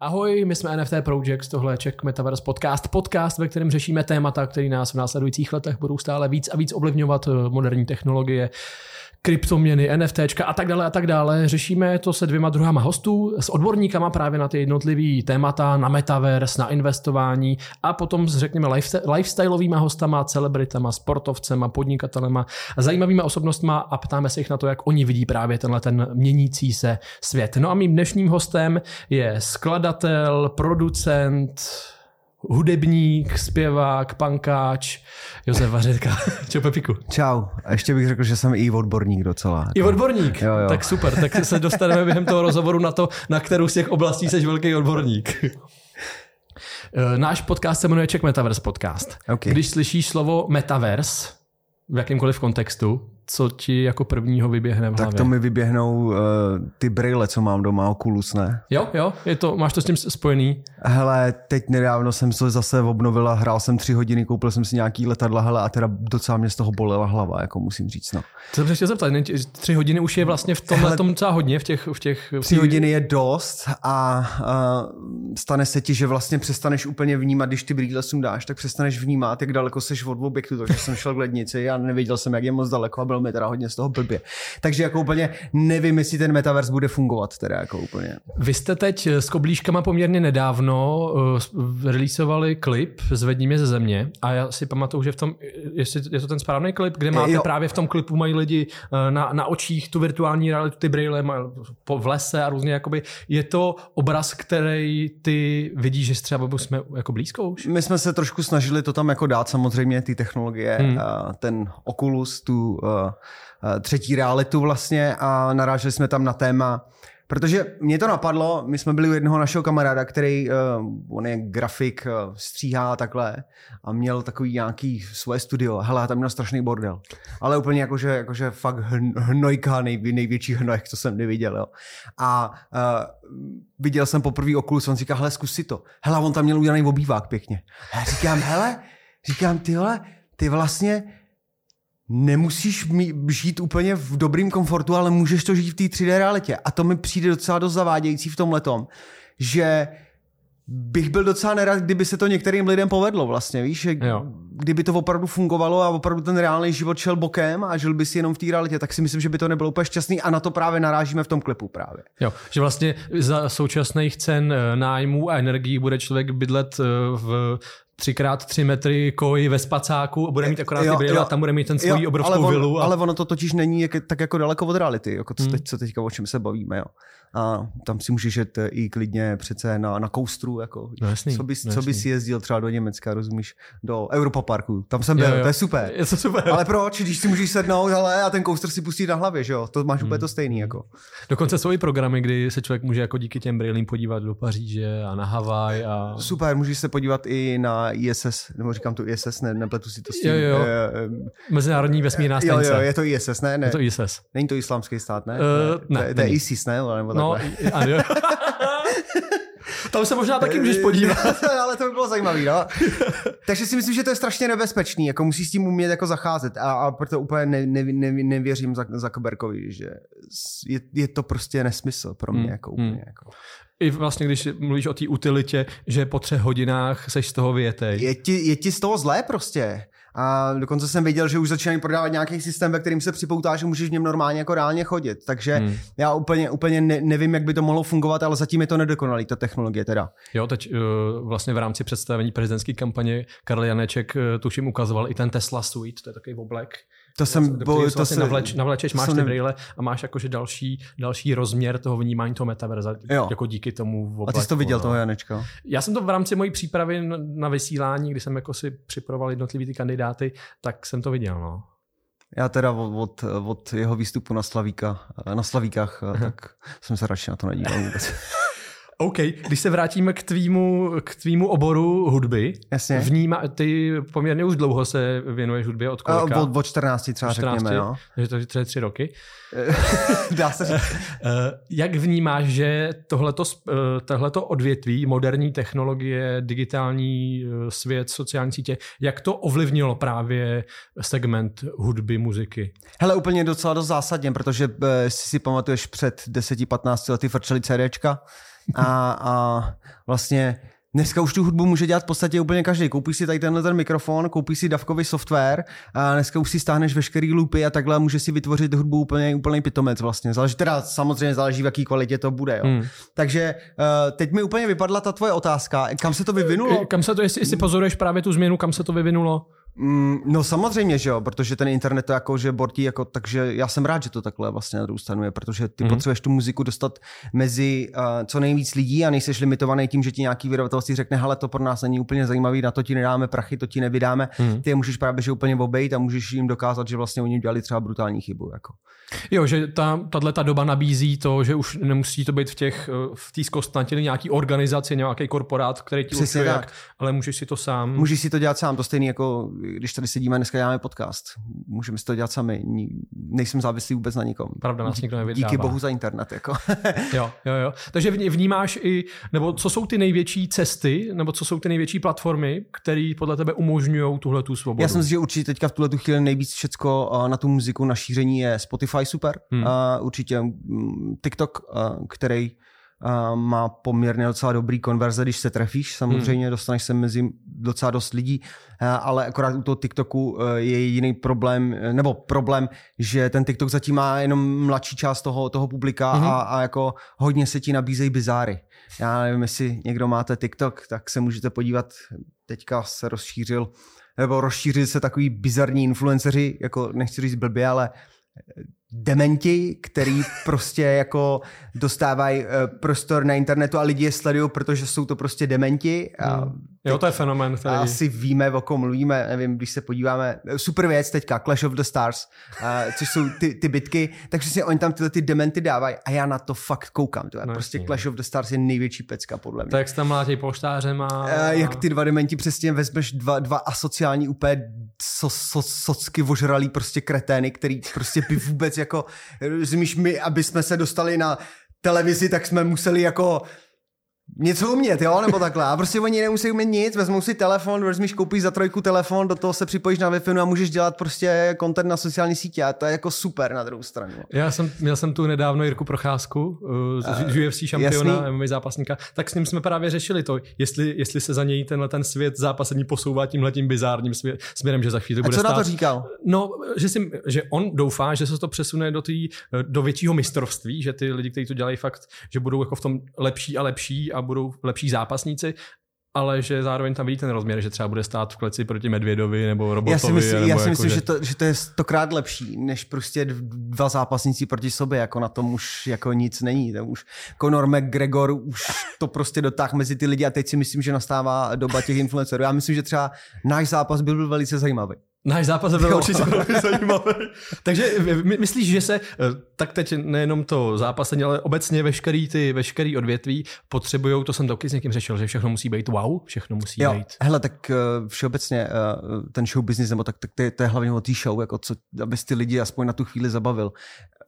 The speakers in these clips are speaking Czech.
Ahoj, my jsme NFT Projects, tohle je Czech Metaverse Podcast, podcast, ve kterém řešíme témata, které nás v následujících letech budou stále víc a víc ovlivňovat eh, moderní technologie, kryptoměny, NFTčka a tak dále a tak dále. Řešíme to se dvěma druhama hostů, s odborníkama právě na ty jednotlivé témata, na metaverse, na investování a potom s řekněme lifestyleovými hostama, celebritama, sportovcema, podnikatelema, zajímavými osobnostma a ptáme se jich na to, jak oni vidí právě tenhle ten měnící se svět. No a mým dnešním hostem je skladatel, producent, hudebník, zpěvák, pankáč, Josef Vařetka. Čau Pepiku. Čau. A ještě bych řekl, že jsem i odborník docela. I odborník? Jo, jo. Tak super, tak se dostaneme během toho rozhovoru na to, na kterou z těch oblastí jsi velký odborník. Eh, náš podcast se jmenuje Czech Metaverse Podcast. Okay. Když slyšíš slovo Metaverse v jakýmkoliv kontextu, co ti jako prvního vyběhne v hlavě? Tak to mi vyběhnou uh, ty brýle, co mám doma, Oculus, ne? Jo, jo, je to, máš to s tím spojený? Hele, teď nedávno jsem se zase obnovila, hrál jsem tři hodiny, koupil jsem si nějaký letadla, hele, a teda docela mě z toho bolela hlava, jako musím říct, no. Co jsem chtěl zeptat, tři hodiny už je vlastně v tomhle tom docela hodně, v těch... V těch tři hodiny je dost a uh, stane se ti, že vlastně přestaneš úplně vnímat, když ty brýle sundáš, tak přestaneš vnímat, jak daleko seš od objektu, takže jsem šel k lednici a nevěděl jsem, jak je moc daleko a byl mi teda hodně z toho blbě. Takže jako úplně nevím, jestli ten metaverse bude fungovat teda jako úplně. Vy jste teď s koblížkama poměrně nedávno uh, releaseovali klip Zvedni mě ze země a já si pamatuju, že v tom, jestli je to ten správný klip, kde máte jo. právě v tom klipu mají lidi uh, na, na očích tu virtuální realitu, ty brýle po v lese a různě jakoby, je to obraz, který ty vidíš, že třeba jsme jako blízko už? My jsme se trošku snažili to tam jako dát samozřejmě, ty technologie, hmm. uh, ten Oculus, tu uh, Eh, třetí realitu vlastně a naráželi jsme tam na téma, Protože mě to napadlo, my jsme byli u jednoho našeho kamaráda, který, uh, on je grafik, uh, stříhá takhle a měl takový nějaký svoje studio. Hele, tam měl strašný bordel. Ale úplně jakože, jakože fakt hnojka, nej, největší hnoj, co jsem neviděl. Jo. A uh, viděl jsem poprvé Oculus, on říká, hele, zkus si to. Hele, on tam měl udělaný obývák pěkně. A já říkám, hele, říkám, tyhle, ty vlastně nemusíš žít úplně v dobrým komfortu, ale můžeš to žít v té 3D realitě. A to mi přijde docela dost zavádějící v tom letom, že bych byl docela nerad, kdyby se to některým lidem povedlo vlastně, víš, že jo. kdyby to opravdu fungovalo a opravdu ten reálný život šel bokem a žil by si jenom v té realitě, tak si myslím, že by to nebylo úplně šťastný a na to právě narážíme v tom klipu právě. Jo, že vlastně za současných cen eh, nájmů a energií bude člověk bydlet eh, v třikrát tři metry koji ve spacáku a bude mít akorát jo, ty brýle a tam bude mít ten svůj obrovskou ale on, vilu. A... Ale ono to totiž není jak, tak jako daleko od reality, jako co, hmm. teď, co teďka o čem se bavíme. Jo. A tam si můžeš jet i klidně přece na, na coasteru, jako, no jasný, co, bys, no co bys jezdil třeba do Německa, rozumíš, do Europa Parku, tam jsem byl, jo, jo. to je super. Je to super. Ale proč, když si můžeš sednout ale, a ten coaster si pustit na hlavě, že jo, to máš hmm. úplně to stejný. Jako. Dokonce jsou i programy, kdy se člověk může jako díky těm brýlím podívat do Paříže a na Havaj. A... Super, můžeš se podívat i na ISS, nebo říkám tu ISS, ne, nepletu si to s tím. Jo, jo. Mezinárodní vesmírná stanice. Jo, jo, je to ISS, ne? ne. Je to ISS. Není to islámský stát, ne? Uh, ne, to, to je ISIS, ne? Nebo no, ano. Tam se možná taky můžeš podívat. Ale to by bylo zajímavé, no. Takže si myslím, že to je strašně nebezpečný, jako musí s tím umět jako zacházet a, a proto úplně ne, ne, ne, nevěřím za, za Koberkovi, že je, je, to prostě nesmysl pro mě, hmm. jako úplně. Hmm. Jako. I vlastně, když mluvíš o té utilitě, že po třech hodinách seš z toho vyjetej. Je ti, je ti z toho zlé prostě. A dokonce jsem viděl, že už začínají prodávat nějaký systém, ve kterým se připoutá, že můžeš v něm normálně jako reálně chodit. Takže hmm. já úplně, úplně ne, nevím, jak by to mohlo fungovat, ale zatím je to nedokonalý, ta technologie teda. Jo, teď uh, vlastně v rámci představení prezidentské kampaně Karl Janeček uh, tuším ukazoval i ten Tesla Suite, to je takový oblek, to jsem, bo, to vlastně se, navleč, navlečeš, máš ty brýle a máš jakože další, další rozměr toho vnímání toho metaverza, jo. jako díky tomu obleku, A ty jsi to viděl, no. toho Janečka? Já jsem to v rámci mojí přípravy na vysílání, kdy jsem jako si připravoval jednotlivý ty kandidáty, tak jsem to viděl, no. Já teda od, od jeho výstupu na Slavíka, na Slavíkách, tak jsem se radši na to nedíval vůbec. OK, když se vrátíme k tvýmu, k tvýmu oboru hudby, Jasně. Vníma, ty poměrně už dlouho se věnuješ hudbě od kolika? Od, od 14 třeba 14, řekněme, jo. Takže to je třeba tři roky. Dá se říct. Eh, jak vnímáš, že tohleto, eh, tohleto odvětví, moderní technologie, digitální eh, svět, sociální sítě, jak to ovlivnilo právě segment hudby, muziky? Hele, úplně docela dost zásadně, protože si si pamatuješ před 10-15 lety frčeli CDčka, a, a vlastně Dneska už tu hudbu může dělat v podstatě úplně každý. Koupíš si tady tenhle ten mikrofon, koupíš si davkový software a dneska už si stáhneš veškerý loopy a takhle může si vytvořit hudbu úplně úplný pitomec vlastně. Záleží teda samozřejmě záleží v jaký kvalitě to bude. Jo. Hmm. Takže uh, teď mi úplně vypadla ta tvoje otázka. Kam se to vyvinulo? Kam se to, jestli, jestli pozoruješ právě tu změnu, kam se to vyvinulo? Mm, no samozřejmě, že jo, protože ten internet to jako, že bortí, jako, takže já jsem rád, že to takhle vlastně na druhou stranu je, protože ty mm. potřebuješ tu muziku dostat mezi uh, co nejvíc lidí a nejseš limitovaný tím, že ti nějaký vydavatelství řekne, hele, to pro nás není úplně zajímavý, na to ti nedáme prachy, to ti nevydáme, mm. ty je můžeš právě že úplně obejít a můžeš jim dokázat, že vlastně oni dělali třeba brutální chybu. Jako. Jo, že ta, tahle ta doba nabízí to, že už nemusí to být v těch eh, v té zkostnatili nějaký organizaci, nějaký korporát, který ti určuje, jak, ale můžeš si to sám. Můžeš si to dělat sám, to stejný jako když tady sedíme a dneska děláme podcast. Můžeme si to dělat sami. Nejsem závislý vůbec na nikom. Pravda, nás nikdo nevydává. Díky bohu za internet. Jako. jo, jo, jo. Takže vnímáš i, nebo co jsou ty největší cesty, nebo co jsou ty největší platformy, které podle tebe umožňují tuhle tu svobodu? Já si myslím, že určitě teďka v tuhle tu chvíli nejvíc všecko na tu muziku na šíření je Spotify super. Hmm. Uh, určitě mm, TikTok, uh, který Uh, má poměrně docela dobrý konverze, když se trefíš. Samozřejmě hmm. dostaneš se mezi docela dost lidí, uh, ale akorát u toho TikToku uh, je jediný problém, nebo problém, že ten TikTok zatím má jenom mladší část toho, toho publika hmm. a, a jako hodně se ti nabízejí bizáry. Já nevím, jestli někdo máte TikTok, tak se můžete podívat, teďka se rozšířil, nebo rozšířili se takový bizarní influenceři, jako nechci říct blbě, ale dementi, který prostě jako dostávají uh, prostor na internetu a lidi je sledují, protože jsou to prostě dementi. A hmm. Jo, to je fenomen. Který... Asi víme, o kom mluvíme, nevím, když se podíváme. Super věc teďka, Clash of the Stars, uh, což jsou ty, ty bitky, tak přesně oni tam tyhle ty dementy dávají a já na to fakt koukám. Je no, prostě Clash of the Stars je největší pecka, podle mě. Tak tam mlátí poštářem a... Uh, jak ty dva dementi přesně vezmeš dva, dva asociální úplně so, so, socky ožralý prostě kretény, který prostě by vůbec jako, rozumíš my, aby jsme se dostali na televizi, tak jsme museli jako něco umět, jo, nebo takhle. A prostě oni nemusí umět nic, vezmou si telefon, vezmíš, koupíš za trojku telefon, do toho se připojíš na wi a můžeš dělat prostě content na sociální sítě a to je jako super na druhou stranu. Já jsem, měl jsem tu nedávno Jirku Procházku, uh, z uh, UFC šampiona, MMA zápasníka, tak s ním jsme právě řešili to, jestli, jestli se za něj tenhle ten svět zápasení posouvá tímhle tím bizárním směrem, že za chvíli bude co stát. na to říkal? No, že, si, že on doufá, že se to přesune do, tý, do většího mistrovství, že ty lidi, kteří to dělají fakt, že budou jako v tom lepší a lepší a budou lepší zápasníci, ale že zároveň tam vidí ten rozměr, že třeba bude stát v kleci proti Medvědovi nebo Robotovi. Já si myslím, já si jako, myslím že... Že, to, že to je stokrát lepší, než prostě dva zápasníci proti sobě, jako na tom už jako nic není. Tam už Conor McGregor už to prostě dotáh mezi ty lidi a teď si myslím, že nastává doba těch influencerů. Já myslím, že třeba náš zápas byl, byl velice zajímavý. Náš zápas byl určitě velmi zajímavý. Takže my, myslíš, že se, eh, tak teď nejenom to zápasení, ale obecně veškerý ty, veškerý odvětví potřebují, to jsem taky s někým řešil, že všechno musí být wow, všechno musí jo, být. Hele, tak uh, všeobecně uh, ten show business, nebo tak, tak to, je, to je hlavně o té show, jako co, abys ty lidi aspoň na tu chvíli zabavil.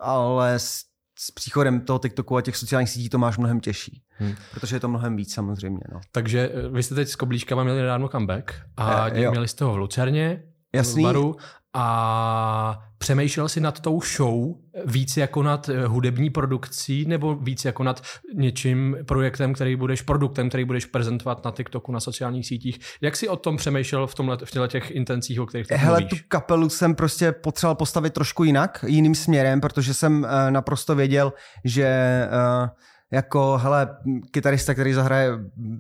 Ale s, s příchodem toho TikToku a těch sociálních sítí to máš mnohem těžší. Hmm. Protože je to mnohem víc samozřejmě. No. Takže vy jste teď s Koblíškama měli nedávno comeback a uh, měli jste ho v Lucerně, Jasný. baru a přemýšlel si nad tou show víc jako nad eh, hudební produkcí nebo víc jako nad něčím projektem, který budeš, produktem, který budeš prezentovat na TikToku, na sociálních sítích. Jak si o tom přemýšlel v, tomhle, v těchto těch intencích, o kterých teď Hele, mluvíš? tu kapelu jsem prostě potřeboval postavit trošku jinak, jiným směrem, protože jsem uh, naprosto věděl, že uh, jako, hele, kytarista, který zahraje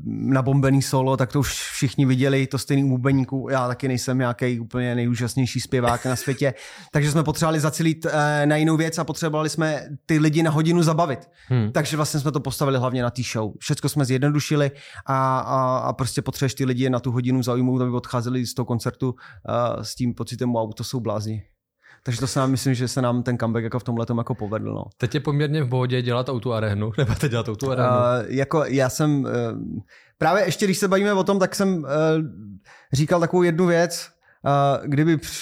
na bombený solo, tak to už všichni viděli, to stejný bubeníku. Já taky nejsem nějaký úplně nejúžasnější zpěvák na světě. Takže jsme potřebovali zacilit eh, na jinou věc a potřebovali jsme ty lidi na hodinu zabavit. Hmm. Takže vlastně jsme to postavili hlavně na té show. Všechno jsme zjednodušili a, a, a prostě potřebuješ ty lidi na tu hodinu zaujmout, aby odcházeli z toho koncertu uh, s tím pocitem, wow, to jsou blázni. Takže to se nám myslím, že se nám ten comeback jako v tomhle jako povedl. No. Teď je poměrně v bodě dělat auto arenu, nebo teď dělat auto arenu? Uh, jako já jsem, uh, právě ještě když se bavíme o tom, tak jsem uh, říkal takovou jednu věc, kdyby při,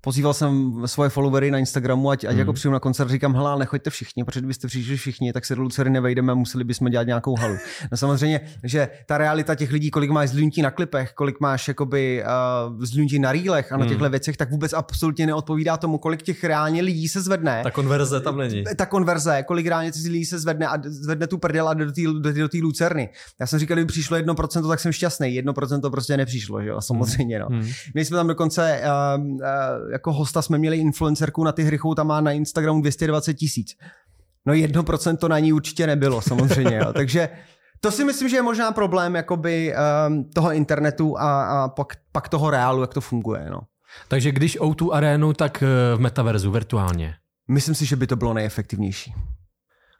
pozýval jsem svoje followery na Instagramu, ať, ať mm. jako přijdu na koncert, říkám, hele, nechoďte všichni, protože kdybyste přišli všichni, tak se do Lucery nevejdeme a museli bychom dělat nějakou halu. No samozřejmě, že ta realita těch lidí, kolik máš zlínutí na klipech, kolik máš jakoby uh, zlínutí na rýlech a na těchto mm. věcech, tak vůbec absolutně neodpovídá tomu, kolik těch reálně lidí se zvedne. Ta konverze tam není. Ta konverze, kolik reálně těch lidí se zvedne a zvedne tu prdel a do té do do Lucerny. Já jsem říkal, kdyby přišlo 1%, tak jsem šťastný. 1% prostě nepřišlo, že jo, samozřejmě. No. Mm. My jsme tam dokonce uh, uh, jako hosta jsme měli influencerku na ty hrychou, tam má na Instagramu 220 tisíc. No 1% to na ní určitě nebylo, samozřejmě. Jo. Takže to si myslím, že je možná problém jakoby, um, toho internetu a, a pak, pak toho reálu, jak to funguje. No. Takže když o tu arénu, tak eh, v metaverzu, virtuálně. Myslím si, že by to bylo nejefektivnější.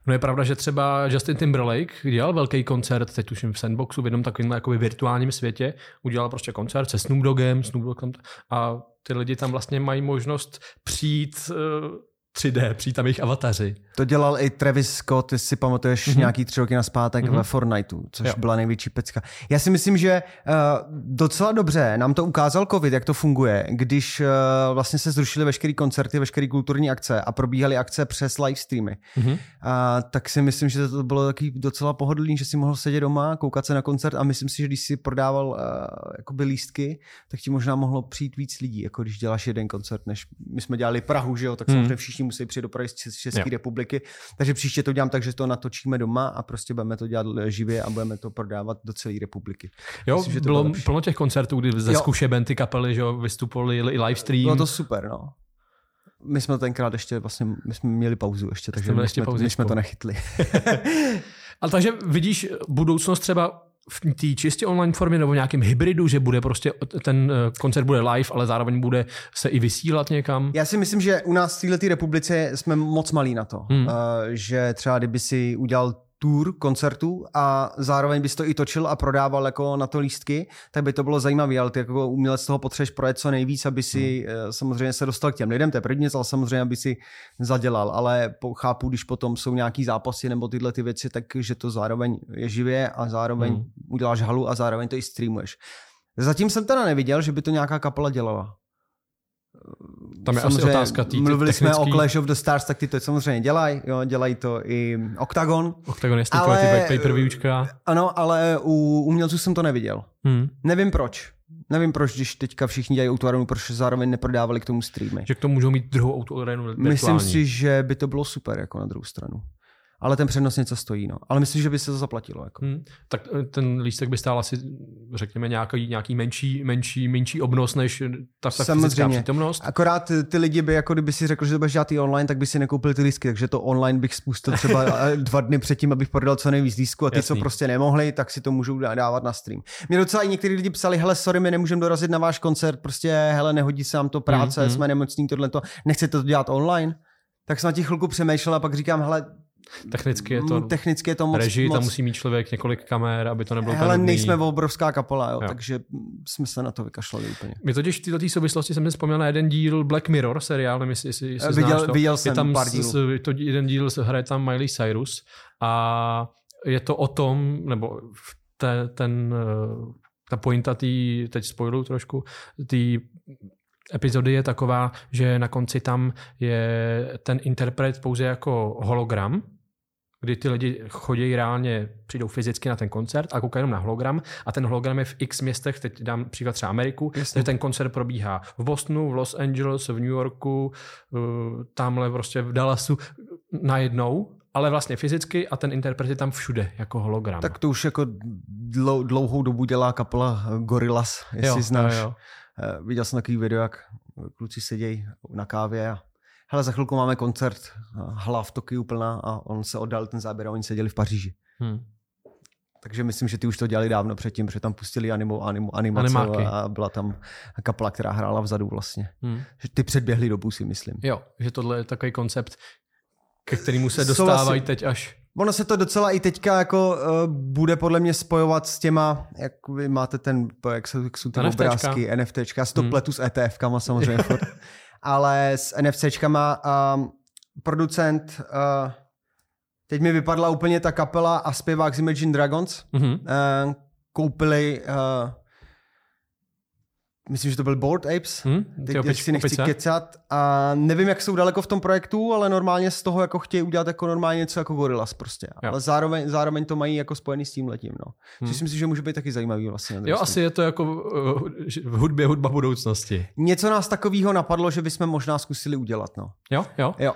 No je pravda, že třeba Justin Timberlake dělal velký koncert, teď tuším v Sandboxu, v jednom takovém jakoby virtuálním světě, udělal prostě koncert se Snoop Doggem, Snoop Dogg a ty lidi tam vlastně mají možnost přijít uh, 3D, přijít tam jejich avataři. To dělal i Travis Scott, jestli si pamatuješ mm-hmm. nějaký tři roky naspátek mm-hmm. ve Fortniteu, což jo. byla největší pecka. Já si myslím, že uh, docela dobře nám to ukázal covid, jak to funguje, když uh, vlastně se zrušily veškeré koncerty, veškeré kulturní akce a probíhaly akce přes live streamy. Mm-hmm. Uh, tak si myslím, že to bylo taky docela pohodlný, že si mohl sedět doma, koukat se na koncert a myslím si, že když si prodával uh, jakoby lístky, tak ti možná mohlo přijít víc lidí, jako když děláš jeden koncert, než my jsme dělali Prahu, že jo, tak mm. samozřejmě všichni musí přijet do Prahy z České jo. republiky. Takže příště to dělám tak, že to natočíme doma a prostě budeme to dělat živě a budeme to prodávat do celé republiky. Jo, Myslím, že to bylo plno těch koncertů, kdy ze zkušeben ty kapely že vystupovali i live stream. Bylo to super, no. My jsme tenkrát ještě vlastně, my jsme měli pauzu ještě, takže my, ještě jsme, my jsme to nechytli. Ale takže vidíš budoucnost třeba v té čistě online formě nebo v nějakém hybridu, že bude prostě ten eh, koncert bude live, ale zároveň bude se i vysílat někam? Já si myslím, že u nás v této republice jsme moc malí na to, hmm. uh, že třeba kdyby si udělal tour koncertů a zároveň bys to i točil a prodával jako na to lístky, tak by to bylo zajímavé, ale ty jako umělec toho potřebuješ projet co nejvíc, aby si hmm. samozřejmě se dostal k těm lidem, to je první ale samozřejmě, aby si zadělal, ale chápu, když potom jsou nějaký zápasy nebo tyhle ty věci, takže to zároveň je živě a zároveň hmm. uděláš halu a zároveň to i streamuješ. Zatím jsem teda neviděl, že by to nějaká kapela dělala. Tam je samozřejmě, asi otázka tý, Mluvili technický... jsme o Clash of the Stars, tak ty to samozřejmě dělají, jo, dělají to i Octagon. Octagon je ale, ty backpaper výučka. Ano, ale u umělců jsem to neviděl. Hmm. Nevím proč. Nevím proč, když teďka všichni dělají autoarenu, proč zároveň neprodávali k tomu streamy. Že k tomu můžou mít druhou autoarenu Myslím si, že by to bylo super jako na druhou stranu ale ten přenos něco stojí. No. Ale myslím, že by se to zaplatilo. Jako. Hmm. Tak eh, ten lístek by stál asi, řekněme, nějaký, nějaký menší, menší, menší obnos než ta, ta fyzická přítomnost. Akorát ty lidi by, jako kdyby si řekl, že to budeš dělat i online, tak by si nekoupil ty lístky, takže to online bych spustil třeba dva dny předtím, abych prodal co nejvíc lístků a ty, Jasný. co prostě nemohli, tak si to můžou dávat na stream. Mě docela i někteří lidi psali, hele, sorry, my nemůžeme dorazit na váš koncert, prostě, hele, nehodí se nám to práce, mm, hmm jsme nemocní, tohle to, nechcete to dělat online? Tak jsem na těch chvilku přemýšlel a pak říkám, hele, Technicky je to, mm, technicky je to moc, režii, moc... tam musí mít člověk několik kamer, aby to nebylo Ale nejsme obrovská kapela, jo, jo. takže jsme se na to vykašlali úplně. My totiž v této souvislosti jsem si vzpomněl na jeden díl Black Mirror seriál, nevím, jestli, jestli, jestli viděl, znáš to. Viděl jsem je tam pár dílů. S, to jeden díl hraje tam Miley Cyrus a je to o tom, nebo te, ten, eh, ta pointa tý, teď spoilu trošku, tý epizody je taková, že na konci tam je ten interpret pouze jako hologram, kdy ty lidi chodí reálně, přijdou fyzicky na ten koncert a koukají jenom na hologram a ten hologram je v x městech, teď dám příklad třeba Ameriku, Jasně. takže ten koncert probíhá v Bostonu, v Los Angeles, v New Yorku, uh, tamhle prostě v Dallasu najednou, ale vlastně fyzicky a ten interpret je tam všude jako hologram. Tak to už jako dlouhou dobu dělá kapela Gorillaz, jestli jo, znáš. Jo, jo. Eh, viděl jsem takový video, jak kluci sedějí na kávě a hele, za chvilku máme koncert, hala v Tokiu plná a on se oddal ten záběr a oni seděli v Paříži. Hmm. Takže myslím, že ty už to dělali dávno předtím, protože tam pustili animo, animo, animace Animáky. a byla tam kapela, která hrála vzadu vlastně. Hmm. Že ty předběhli dobu si myslím. Jo, že tohle je takový koncept, ke kterému se dostávají teď až. Ono se to docela i teďka jako uh, bude podle mě spojovat s těma, jak vy máte ten, jak jsou, jak jsou ty NFTčka. obrázky, NFTčka, já si to hmm. pletu s ETF-kama samozřejmě. ale s NFCčkama um, producent, uh, teď mi vypadla úplně ta kapela a zpěvák z Imagine Dragons, mm-hmm. uh, koupili uh, myslím, že to byl Board Apes, Hm? teď opič, si nechci opice? kecat a nevím, jak jsou daleko v tom projektu, ale normálně z toho jako chtějí udělat jako normálně něco jako Gorillaz prostě. Jo. Ale zároveň, zároveň to mají jako spojený s tím letím, no. Hm. Což si myslím, že může být taky zajímavý vlastně. Jo, straně. asi je to jako uh, v hudbě hudba budoucnosti. Něco nás takového napadlo, že bychom možná zkusili udělat, no. Jo, jo. Jo.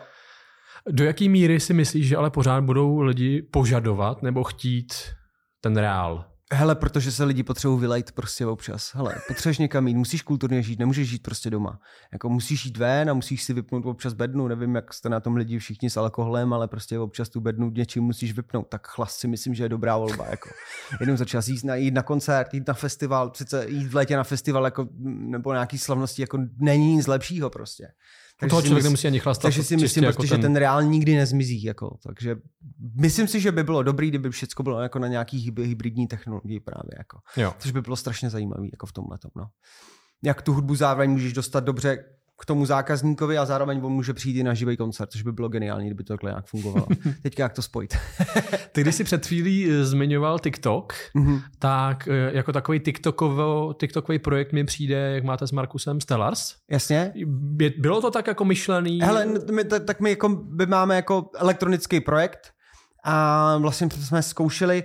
Do jaký míry si myslíš, že ale pořád budou lidi požadovat nebo chtít ten reál? Hele, protože se lidi potřebují vylejt prostě občas. Hele, potřebuješ někam jít, musíš kulturně žít, nemůžeš žít prostě doma. Jako musíš jít ven a musíš si vypnout občas bednu. Nevím, jak jste na tom lidi všichni s alkoholem, ale prostě občas tu bednu něčím musíš vypnout. Tak chlast si myslím, že je dobrá volba. Jako. Jenom za čas jít na, jít na koncert, jít na festival, přece jít v létě na festival jako, nebo nějaký slavnosti, jako není nic lepšího prostě. U toho člověk nemusí ani chlastat. takže si myslím, jako prostě, že ten reál nikdy nezmizí. Jako. Takže myslím si, že by bylo dobrý, kdyby všechno bylo jako na nějaký hyb- hybridní technologii právě. Jako. Jo. Což by bylo strašně zajímavý jako v tomhle. No. Jak tu hudbu zároveň můžeš dostat dobře k tomu zákazníkovi a zároveň on může přijít i na živý koncert, což by bylo geniální, kdyby to takhle nějak fungovalo. Teďka jak to spojit. Ty, když jsi před chvílí eh, zmiňoval TikTok, Mhm. tak eh, jako takový TikTokovo, TikTokový projekt mi přijde, jak máte s Markusem Stellars. Jasně? Bylo to tak jako myšlený? Hele, my, tak, tak my, jako, my máme jako elektronický projekt a vlastně jsme zkoušeli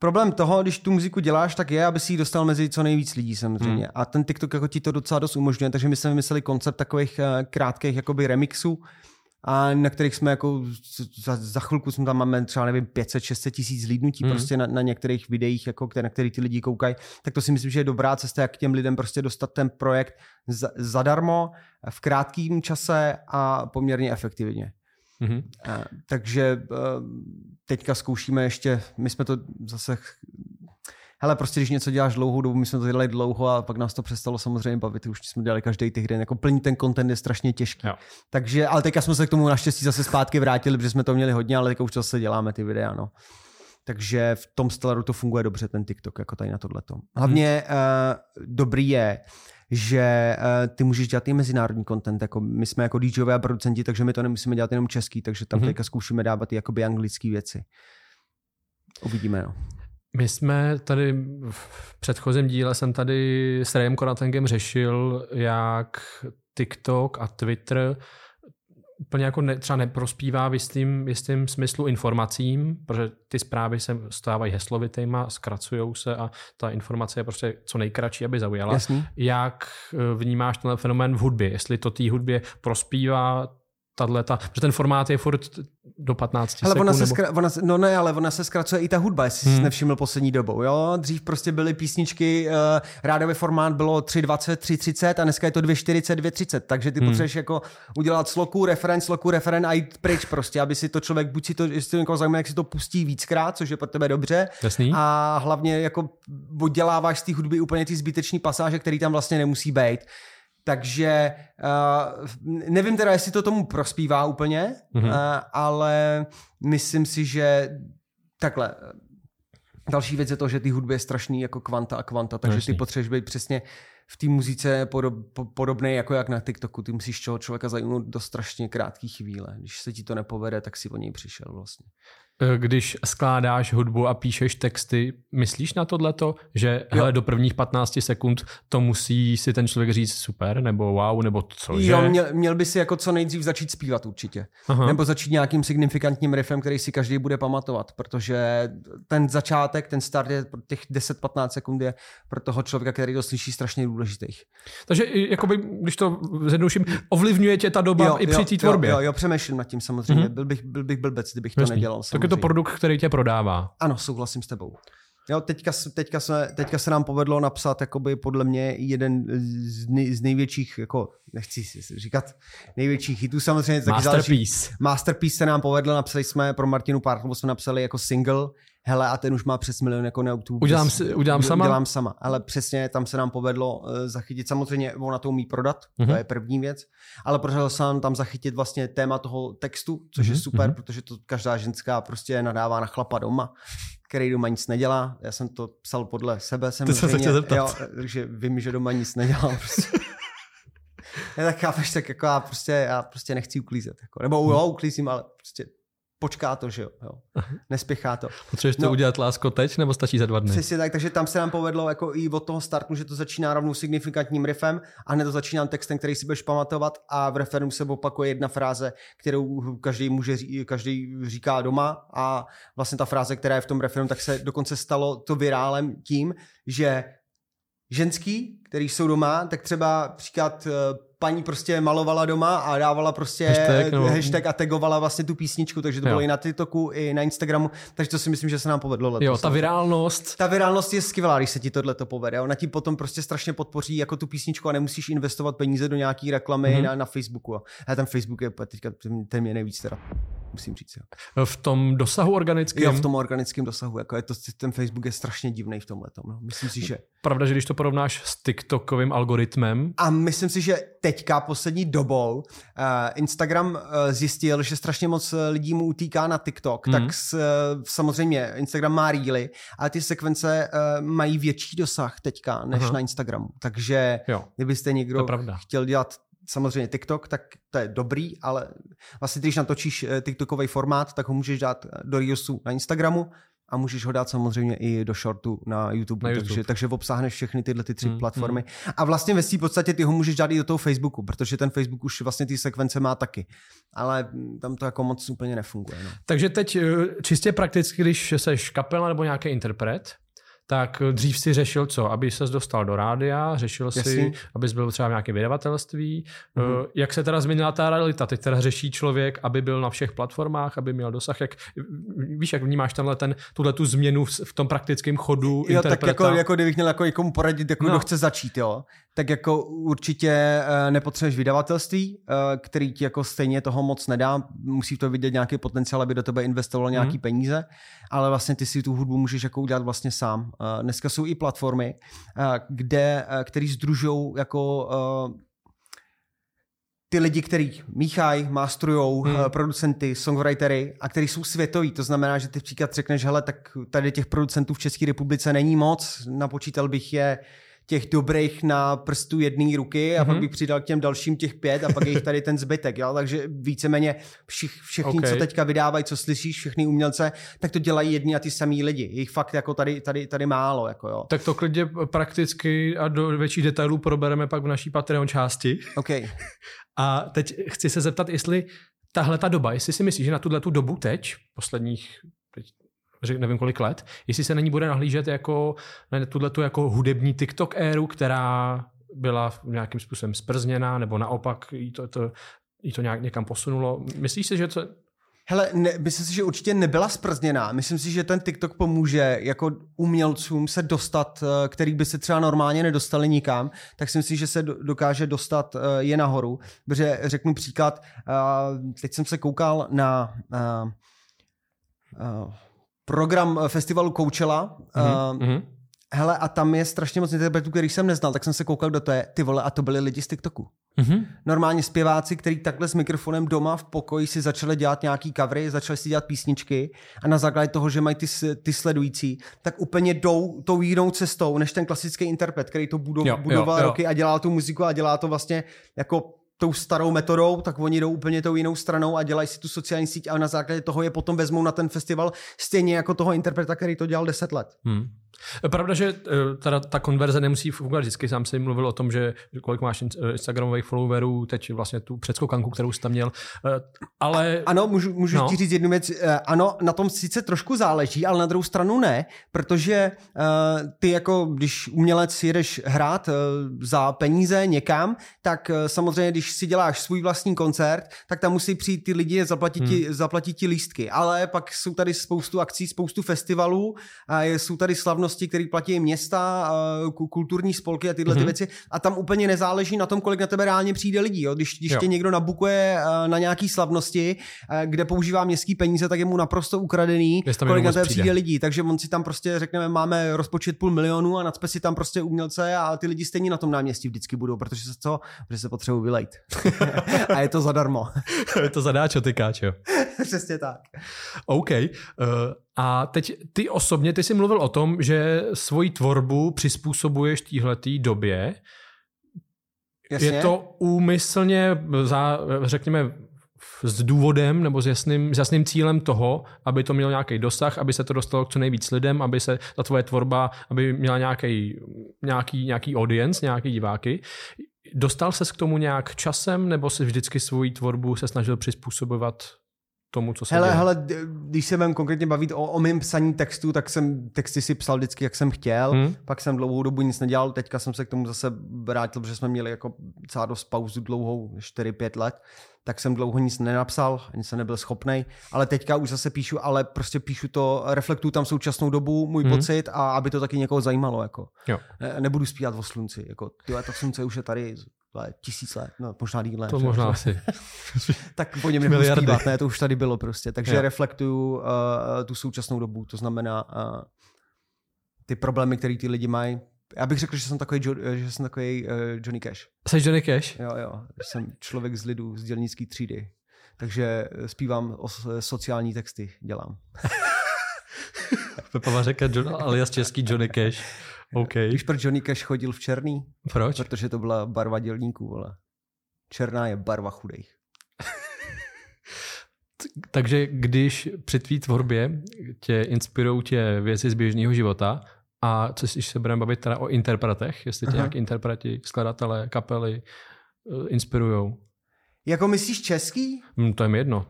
Problém toho, když tu muziku děláš, tak je, aby si ji dostal mezi co nejvíc lidí samozřejmě. Hmm. A ten TikTok jako ti to docela dost umožňuje, takže my jsme vymysleli koncept takových eh, krátkých jakoby remixů, a na kterých jsme jako za, za chvilku jsme tam máme třeba nevím 500-600 tisíc zlídnutí Mhm. hmm. prostě na, na, některých videích, jako, které, na který ty lidi koukají, tak to si myslím, že je dobrá cesta, jak těm lidem prostě dostat ten projekt za, zadarmo, v krátkém čase a poměrně efektivně. Mhm. A, takže eh, teďka zkoušíme ještě, my jsme to zase, hele, prostě když něco děláš dlouhou dobu, my jsme to dělali dlouho a pak nás to přestalo samozřejmě bavit, už jsme dělali každý týden, jako plnit ten content je strašně těžký. Jo. Takže, ale teďka jsme se k tomu naštěstí zase zpátky vrátili, protože jsme to měli hodně, ale teďka už zase děláme ty videa, no. Takže v tom Stellaru to funguje dobře, ten TikTok, jako tady na tohleto. Hlavně hmm. uh, dobrý je, že uh, ty můžeš dělat i mezinárodní content, jako my jsme jako DJové a producenti, takže my to nemusíme dělat jenom český, takže tam Mhm. hmm. teďka zkoušíme dávat i jakoby anglické věci. Uvidíme, no. My jsme tady v předchozím díle jsem tady s Rayem Konatengem řešil, jak TikTok a Twitter úplně jako ne, třeba neprospívá v jistým, jistým smyslu informacím, protože ty zprávy se stávají heslovitýma, zkracují se a ta informace je prostě co nejkratší, aby zaujala. Jasný? Jak eh, vnímáš ten fenomén v hudbě? Jestli to té hudbě prospívá tato, protože ten formát je furt do 15 Ale sekund. ona se, nebo... skra- ona, no ne, ale ona se zkracuje i ta hudba, jestli hmm. Jsi nevšiml poslední dobou. Jo? Dřív prostě byly písničky, uh, rádový formát bylo 3.20, 3.30 a dneska je to 2.40, 2.30, takže ty hmm. Potřebuješ jako udělat sloku, referen, sloku, referen a jít pryč prostě, aby si to člověk, buď si to, jestli to někoho zajímá, jak si to pustí víckrát, což je pro tebe dobře, Jasný? a hlavně jako odděláváš z té hudby úplně ty zbytečné pasáže, které tam vlastně nemusí být. Takže uh, nevím teda, jestli to tomu prospívá úplně, Mhm. mm-hmm. uh, ale myslím si, že takhle. Další věc je to, že ty hudby je strašný jako kvanta a kvanta, takže Jasný. ty potřebuješ být přesně v té muzice podob, po- podobný jako jak na TikToku. Ty musíš toho člověka zajímat do strašně krátké chvíle. Když se ti to nepovede, tak si o něj přišel vlastně. Eh, Když skládáš hudbu a píšeš texty, myslíš na tohleto, že hele, do prvních 15 sekund to musí si ten člověk říct super, nebo wow, nebo cože? Jo, měl, měl by si jako co nejdřív začít zpívat určitě. Aha. Nebo začít nějakým signifikantním riffem, který si každý bude pamatovat, protože ten začátek, ten start je těch 10-15 sekund je pro toho člověka, který to slyší, strašně důležitý. Takže jakoby, když to zjednouším, ovlivňuje tě ta doba i při té tvorbě. Jo, jo, jo, přemýšlím nad tím samozřejmě. Mm-hmm. Byl, bych, byl bych blbec, kdybych to Jasný. nedělal. Tak je to produkt, který tě prodává. Ano, souhlasím s tebou. Jo, teďka, teďka, se, teďka se nám povedlo napsat jakoby podle mě jeden z, nej, z největších, jako nechci si říkat největších hitů samozřejmě. taky záleží- Masterpiece. Masterpiece se nám povedlo, napsali jsme pro Martinu Párklovu, jsme napsali jako single, hele a ten už má přes milion jako na YouTube. Udělám si- udělám sama? Udělám sama, ale přesně tam se nám povedlo uh, zachytit, samozřejmě ona to umí prodat, Mhm. to je první věc, ale podařilo se nám tam zachytit vlastně téma toho textu, což je Mhm, super, mhm. protože to každá ženská prostě nadává na chlapa doma, který doma nic nedělá. Já jsem to psal podle sebe, jsem To se chtěl zeptat. jo, takže vím, že doma nic nedělám. Prostě. Já tak chápeš, tak jako já prostě, já prostě nechci uklízet. Jako. Nebo jo, uklízím, ale prostě počká to, že jo. jo. Nespěchá to. Potřebuješ to no, udělat lásko teď, nebo stačí za dva dny? Přesně tak, takže tam se nám povedlo jako i od toho startu, že to začíná rovnou signifikantním riffem a hned to začíná textem, který si budeš pamatovat a v referendu se opakuje jedna fráze, kterou každý může každý říká doma a vlastně ta fráze, která je v tom referendu, tak se dokonce stalo to virálem tím, že ženský, který jsou doma, tak třeba příklad eh, paní prostě malovala doma a dávala prostě hashtag, no. hashtag a tagovala vlastně tu písničku, takže to jo. bylo i na TikToku, i na Instagramu, takže to si myslím, že se nám povedlo letos. Jo, ta virálnost. Ta virálnost je skvělá, když se ti tohle to povede. Ona ti potom prostě strašně podpoří jako tu písničku a nemusíš investovat peníze do nějaký reklamy mm-hmm. na, na Facebooku. A ten Facebook je teďka ten mě nejvíc teda musím říct. Jo. V tom dosahu organickém? Jo, v tom organickém dosahu. Jako je to, ten Facebook je strašně divný v tomhle. No. Myslím si, že... Pravda, že když to porovnáš s TikTokovým algoritmem. A myslím si, že teďka poslední dobou uh, Instagram uh, zjistil, že strašně moc lidí mu utýká na TikTok, mm. tak s, uh, samozřejmě Instagram má reely, ale ty sekvence mají větší dosah teďka než Aha. na Instagramu. Takže jo. kdybyste někdo chtěl dělat samozřejmě TikTok, tak to je dobrý, ale vlastně když natočíš eh, TikTokový formát, tak ho můžeš dát do Reelsu na Instagramu a můžeš ho dát samozřejmě i do shortu na YouTube, na YouTube. Takže, takže obsáhneš všechny tyhle ty tři hmm, platformy. Hmm. A vlastně ve v podstatě ty ho můžeš dát i do toho Facebooku, protože ten Facebook už vlastně ty sekvence má taky. Ale tam to jako moc úplně nefunguje. No. Takže teď eh, čistě prakticky, když seš kapela nebo nějaký interpret, tak dřív si řešil co? Aby ses dostal do rádia, řešil Jasný. si, abys byl třeba v nějakém vydavatelství. Mm-hmm. Jak se teda změnila ta realita? Teď teda řeší člověk, aby byl na všech platformách, aby měl dosah. Jak, víš, jak vnímáš tenhle ten, tuhle tu změnu v tom praktickém chodu Jo, tak jako, jako kdybych měl jako někomu poradit, jako no. kdo chce začít, jo tak jako určitě eh, nepotřebuješ vydavatelství, eh, který ti jako stejně toho moc nedá, musí to vidět nějaký potenciál, aby do tebe investoval nějaký mm. peníze, ale vlastně ty si tu hudbu můžeš jako udělat vlastně sám. Eh, dneska jsou i platformy, kde, který združují jako ty lidi, kteří míchají, mastrujou, hmm. producenty, songwritery a kteří jsou světoví. To znamená, že ty příklad řekneš, hele, tak tady těch producentů v České republice není moc, napočítal bych je těch dobrých na prstu jedné ruky a mm-hmm. pak mhm. bych přidal k těm dalším těch pět a pak je jich tady ten zbytek. Jo? Takže víceméně všich, všichni, okay. co teďka vydávají, co slyšíš, všechny umělce, tak to dělají jedni a ty samý lidi. Jich fakt jako tady, tady, tady málo. Jako jo. Tak to klidně prakticky a do větších detailů probereme pak v naší Patreon části. Okay. A teď chci se zeptat, jestli tahle ta doba, jestli si myslíš, že na tuhle tu dobu teď, posledních nevím kolik let, jestli se na ní bude nahlížet jako na tuhle tu jako hudební TikTok éru, která byla nějakým způsobem sprzněná, nebo naopak jí to, to, jí to nějak někam posunulo. Myslíš si, že to, Hele, ne, myslím si, že určitě nebyla sprzněná. Myslím si, že ten TikTok pomůže jako umělcům se dostat, eh, který by se třeba normálně nedostali nikam, tak si myslím, že se dokáže dostat eh, je nahoru. Protože řeknu příklad, eh, teď jsem se koukal na program eh, festivalu Coachella. Mm-hmm. Uh, hele, a tam je strašně moc interpretů, kterých jsem neznal, tak jsem se koukal do té, ty vole, a to byly lidi z TikToku. Mm-hmm. Normálně zpěváci, kteří takhle s mikrofonem doma v pokoji si začali dělat nějaký covery, začali si dělat písničky a na základě toho, že mají ty, ty sledující, tak úplně jdou tou jinou cestou, než ten klasický interpret, který to budov, jo, budoval jo, jo. roky a dělá tu muziku a dělá to vlastně jako tou starou metodou, tak oni jdou úplně tou jinou stranou a dělají si tu sociální síť a na základě toho je potom vezmou na ten festival stejně jako toho interpreta, který to dělal 10 let. Hmm. Pravda, že eh, teda ta konverze nemusí fungovat vždycky. Sám jsem mluvil o tom, že kolik máš eh, Instagramových followerů, teď vlastně tu předskokanku, kterou jsi tam měl. Eh, ale... Ano, můžu, můžu no. ti říct jednu věc. Ano, na tom sice trošku záleží, ale na druhou stranu ne, protože ty jako, když umělec jedeš hrát za peníze někam, tak samozřejmě, když si děláš svůj vlastní koncert, tak tam musí přijít ty lidi a zaplatit, hmm. ti, zaplatit ti lístky. Ale pak jsou tady spoustu akcí, spoustu festivalů, a jsou tady slavnosti slavnosti, které platí města, kulturní spolky a tyhle mm-hmm. ty mhm. věci. A tam úplně nezáleží na tom, kolik na tebe reálně přijde lidí. Jo? Když, když jo. tě někdo nabukuje na nějaký slavnosti, kde používá městský peníze, tak je mu naprosto ukradený, kolik na tebe přijde. přijde lidí. Takže on si tam prostě řekneme, máme rozpočet půl milionu a nadspe si tam prostě umělce a ty lidi stejně na tom náměstí vždycky budou, protože se co? Protože se potřebují vylejt. a je to zadarmo. je to zadáčo, ty káčo. Přesně tak. OK. Uh, a teď ty osobně, ty jsi mluvil o tom, že svoji tvorbu přizpůsobuješ téhletý době. Jasně. Je to úmyslně, za, řekněme, s důvodem nebo s jasným, s jasným cílem toho, aby to mělo nějaký dosah, aby se to dostalo k co nejvíc lidem, aby se ta tvoje tvorba, aby měla nějaký, nějaký, nějaký audience, nějaký diváky. Dostal ses k tomu nějak časem, nebo si vždycky svoji tvorbu se snažil přizpůsobovat tomu, co se hele, děje? hele, když se vám konkrétně bavit o, o mém psaní textu, tak jsem texty si psal vždycky, jak jsem chtěl. Hmm. Pak jsem dlouhou dobu nic nedělal, teďka jsem se k tomu zase vrátil, protože jsme měli jako celá dost pauzu dlouhou, 4-5 let tak jsem dlouho nic nenapsal, ani jsem nebyl schopný, ale teďka už zase píšu, ale prostě píšu to, reflektuju tam současnou dobu, můj mm. pocit a aby to taky někoho zajímalo. Jako. Jo. Ne, nebudu zpívat o slunci, jako, tyhle, to slunce už je tady tisíc let, no, možná díle. To možná asi. tak po něm nebudu zpívat, ne, to už tady bylo prostě. Takže jo. reflektuju uh, tu současnou dobu, to znamená uh, ty problémy, které ty lidi mají, já bych řekl, že jsem takový, že jsem takový uh, Johnny Cash. Jsi Johnny Cash? Jo, jo. Jsem člověk z lidu, z dělnické třídy. Takže zpívám o sociální texty, dělám. Pepa řekl John, alias český Johnny Cash. OK. Víš, proč Johnny Cash chodil v černý? Proč? Protože to byla barva dělníků, ale černá je barva chudých. Takže když při tvý tvorbě tě inspirují tě věci z běžného života, a co když se budeme bavit teda o interpretech, jestli tě nějak interpreti, skladatelé, kapely uh, inspirujou. Jako myslíš český? Hmm, to je mi jedno.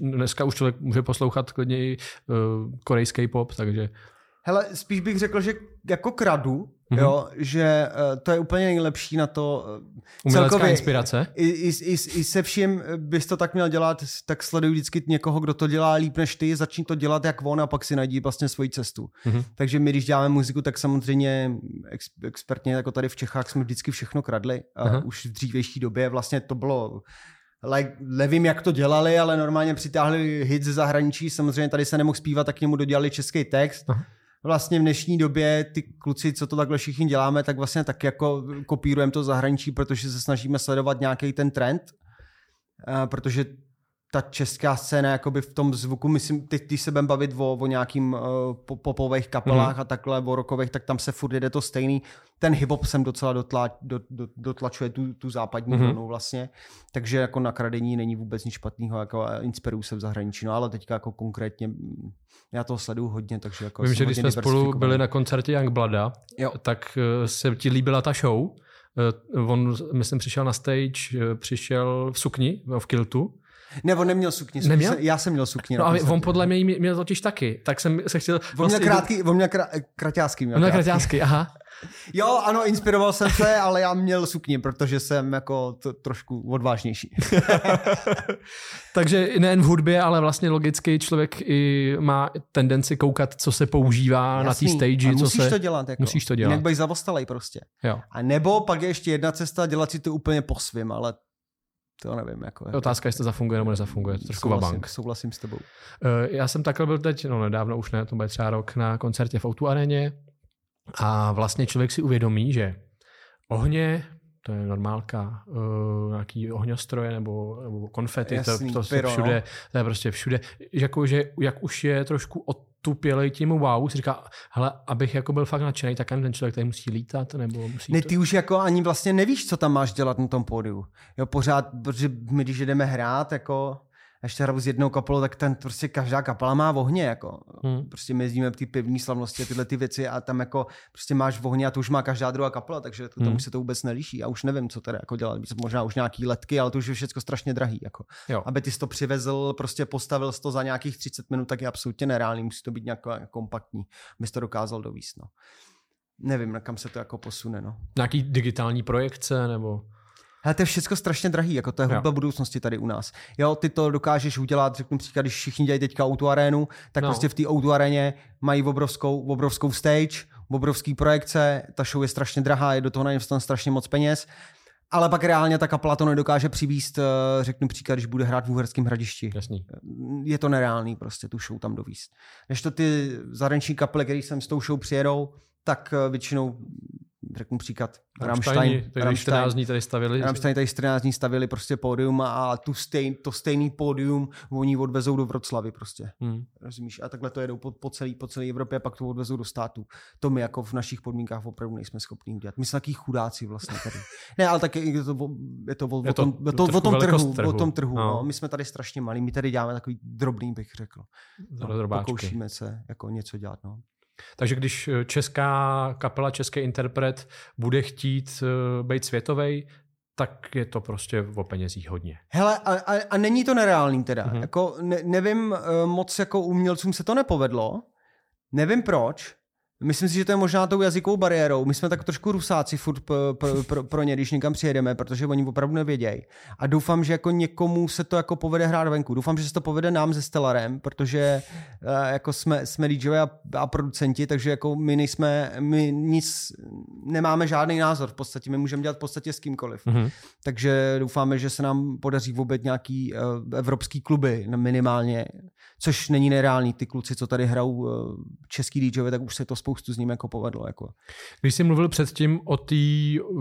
Dneska už člověk může poslouchat klidně i uh, korejský pop, takže... Hele, spíš bych řekl, že jako kradu, mm-hmm. jo, že uh, to je úplně nejlepší na to. Uh, Umělecká celkově, inspirace. I, i, i, I se vším bys to tak měl dělat, tak sleduj vždycky někoho, kdo to dělá líp než ty, začni to dělat jak on a pak si najdi vlastně svoji cestu. Mm-hmm. Takže my, když děláme muziku, tak samozřejmě ex, expertně, jako tady v Čechách, jsme vždycky všechno kradli. A už v dřívější době vlastně to bylo like, nevím, jak to dělali, ale normálně přitáhli hit ze zahraničí. Samozřejmě tady se nemohl zpívat, tak k němu dodělali český text. Uh-huh vlastně v dnešní době ty kluci, co to takhle všichni děláme, tak vlastně tak jako kopírujeme to zahraničí, protože se snažíme sledovat nějaký ten trend, protože ta česká scéna jakoby v tom zvuku, myslím, teď když se budeme bavit o, o nějakým uh, popových kapelách mm. a takhle, o rokových, tak tam se furt jede to stejný. Ten hip-hop sem docela dotla, do, do, dotlačuje tu, tu západní mm. vlnu vlastně, takže jako na kradení není vůbec nic špatného, jako inspiruju se v zahraničí, no ale teďka jako konkrétně mm, já to sleduju hodně, takže jako Vím, že když jsme spolu byli na koncertě Youngblada, jo. tak uh, se ti líbila ta show, Uh, on, myslím, přišel na stage, přišel v sukni, v kiltu ne, on neměl sukni. Neměl? Já jsem měl sukni. No a on podle mě měl totiž taky. Tak jsem se chtěl... On vlastně... měl krátký, on měl krá, kraťásky. Měl on měl kraťásky, aha. Jo, ano, inspiroval jsem se, ale já měl sukni, protože jsem jako to, trošku odvážnější. Takže nejen v hudbě, ale vlastně logicky člověk i má tendenci koukat, co se používá Jasný, na té stage. co musíš se... to dělat. Jako. Musíš to dělat. Jinak budeš zavostalej prostě. Jo. A nebo pak je ještě jedna cesta, dělat si to úplně po svým, ale to nevím. Jako, jako. Otázka, jestli to zafunguje nebo nezafunguje. To trošku souhlasím, bank. Souhlasím s tebou. Uh, já jsem takhle byl teď, no nedávno už ne, to bude třeba rok na koncertě v Outu areně a vlastně člověk si uvědomí, že ohně, to je normálka, uh, nějaký ohňostroje nebo, nebo konfety, Jasný, to, to pyro, všude, no. to je prostě všude. Jako, že jak už je trošku otupělej tím wow, si říká, hele, abych jako byl fakt nadšený, tak ten člověk tady musí lítat, nebo musí Ne, to... ty už jako ani vlastně nevíš, co tam máš dělat na tom pódiu. Jo, pořád, protože my když jdeme hrát, jako ještě hraju s jednou kapelou, tak ten prostě každá kapela má ohně, jako. Hmm. Prostě my jezdíme ty pevní slavnosti a tyhle ty věci a tam jako prostě máš ohně a to už má každá druhá kapela, takže to, tomu hmm. se to vůbec nelíší. A už nevím, co tady jako dělat. Možná už nějaký letky, ale to už je všechno strašně drahý. Jako. Jo. Aby ty to přivezl, prostě postavil to za nějakých 30 minut, tak je absolutně nereálný. Musí to být nějak kompaktní, abys to dokázal dovíst. No. Nevím, na kam se to jako posune. No. Nějaký digitální projekce nebo... Hele, to je všechno strašně drahý, jako to je hudba budoucnosti tady u nás. Jo, ty to dokážeš udělat, řeknu příklad, když všichni dělají teďka auto arénu, tak no. prostě v té auto aréně mají obrovskou, obrovskou stage, obrovský projekce, ta show je strašně drahá, je do toho na strašně moc peněz. Ale pak reálně ta kapela to nedokáže přivíst, eh, řeknu příklad, když bude hrát v Uherském hradišti. Jasný. Je to nereálný prostě tu show tam dovíst. Než to ty zahraniční kapely, které sem s tou show přijedou, tak eh, většinou řeknu příklad, Rammstein. Rammstein, 14 dní tady stavili. Rammstein tady 14 dní stavili prostě pódium a tu stejn, to stejný pódium oni odvezou do Vroclavy prostě. Hmm. Rozumíš? A takhle to jedou po, po, celý, po celé Evropě a pak to odvezou do států. To my jako v našich podmínkách opravdu nejsme schopni udělat. My jsme taky chudáci vlastně tady. Ne, ale tak je to, je to, o, je to, o, tom, o tom trhu. trhu. O tom trhu no. No. My jsme tady strašně malí. My tady děláme takový drobný, bych řekl. No, pokoušíme se jako něco dělat. No. Takže když eh, česká kapela, český interpret bude chtít uh, být světový, tak je to prostě o penězích hodně. Hele, a, a, a není to nereálný teda. Mm-hmm. Jako ne, nevím, uh, moc jako umělcům se to nepovedlo. Nevím proč, Myslím si, že to je možná tou jazykovou bariérou. My jsme tak trošku rusáci furt pro, pro, pro, pro ně, když někam přijedeme, protože oni opravdu nevědějí. A doufám, že jako někomu se to jako povede hrát venku. Doufám, že se to povede nám se Stellarem, protože uh, jako jsme, jsme DJové a, a, producenti, takže jako my nejsme, my nic, nemáme žádný názor v podstatě. My můžeme dělat v podstatě s kýmkoliv. Mm-hmm. Takže doufáme, že se nám podaří vůbec nějaký uh, evropský kluby minimálně, což není nereálný. Ty kluci, co tady hrajou uh, český DJové, tak už se to spolu spoustu z ním jako povedlo. Jako. Když jsi mluvil předtím o té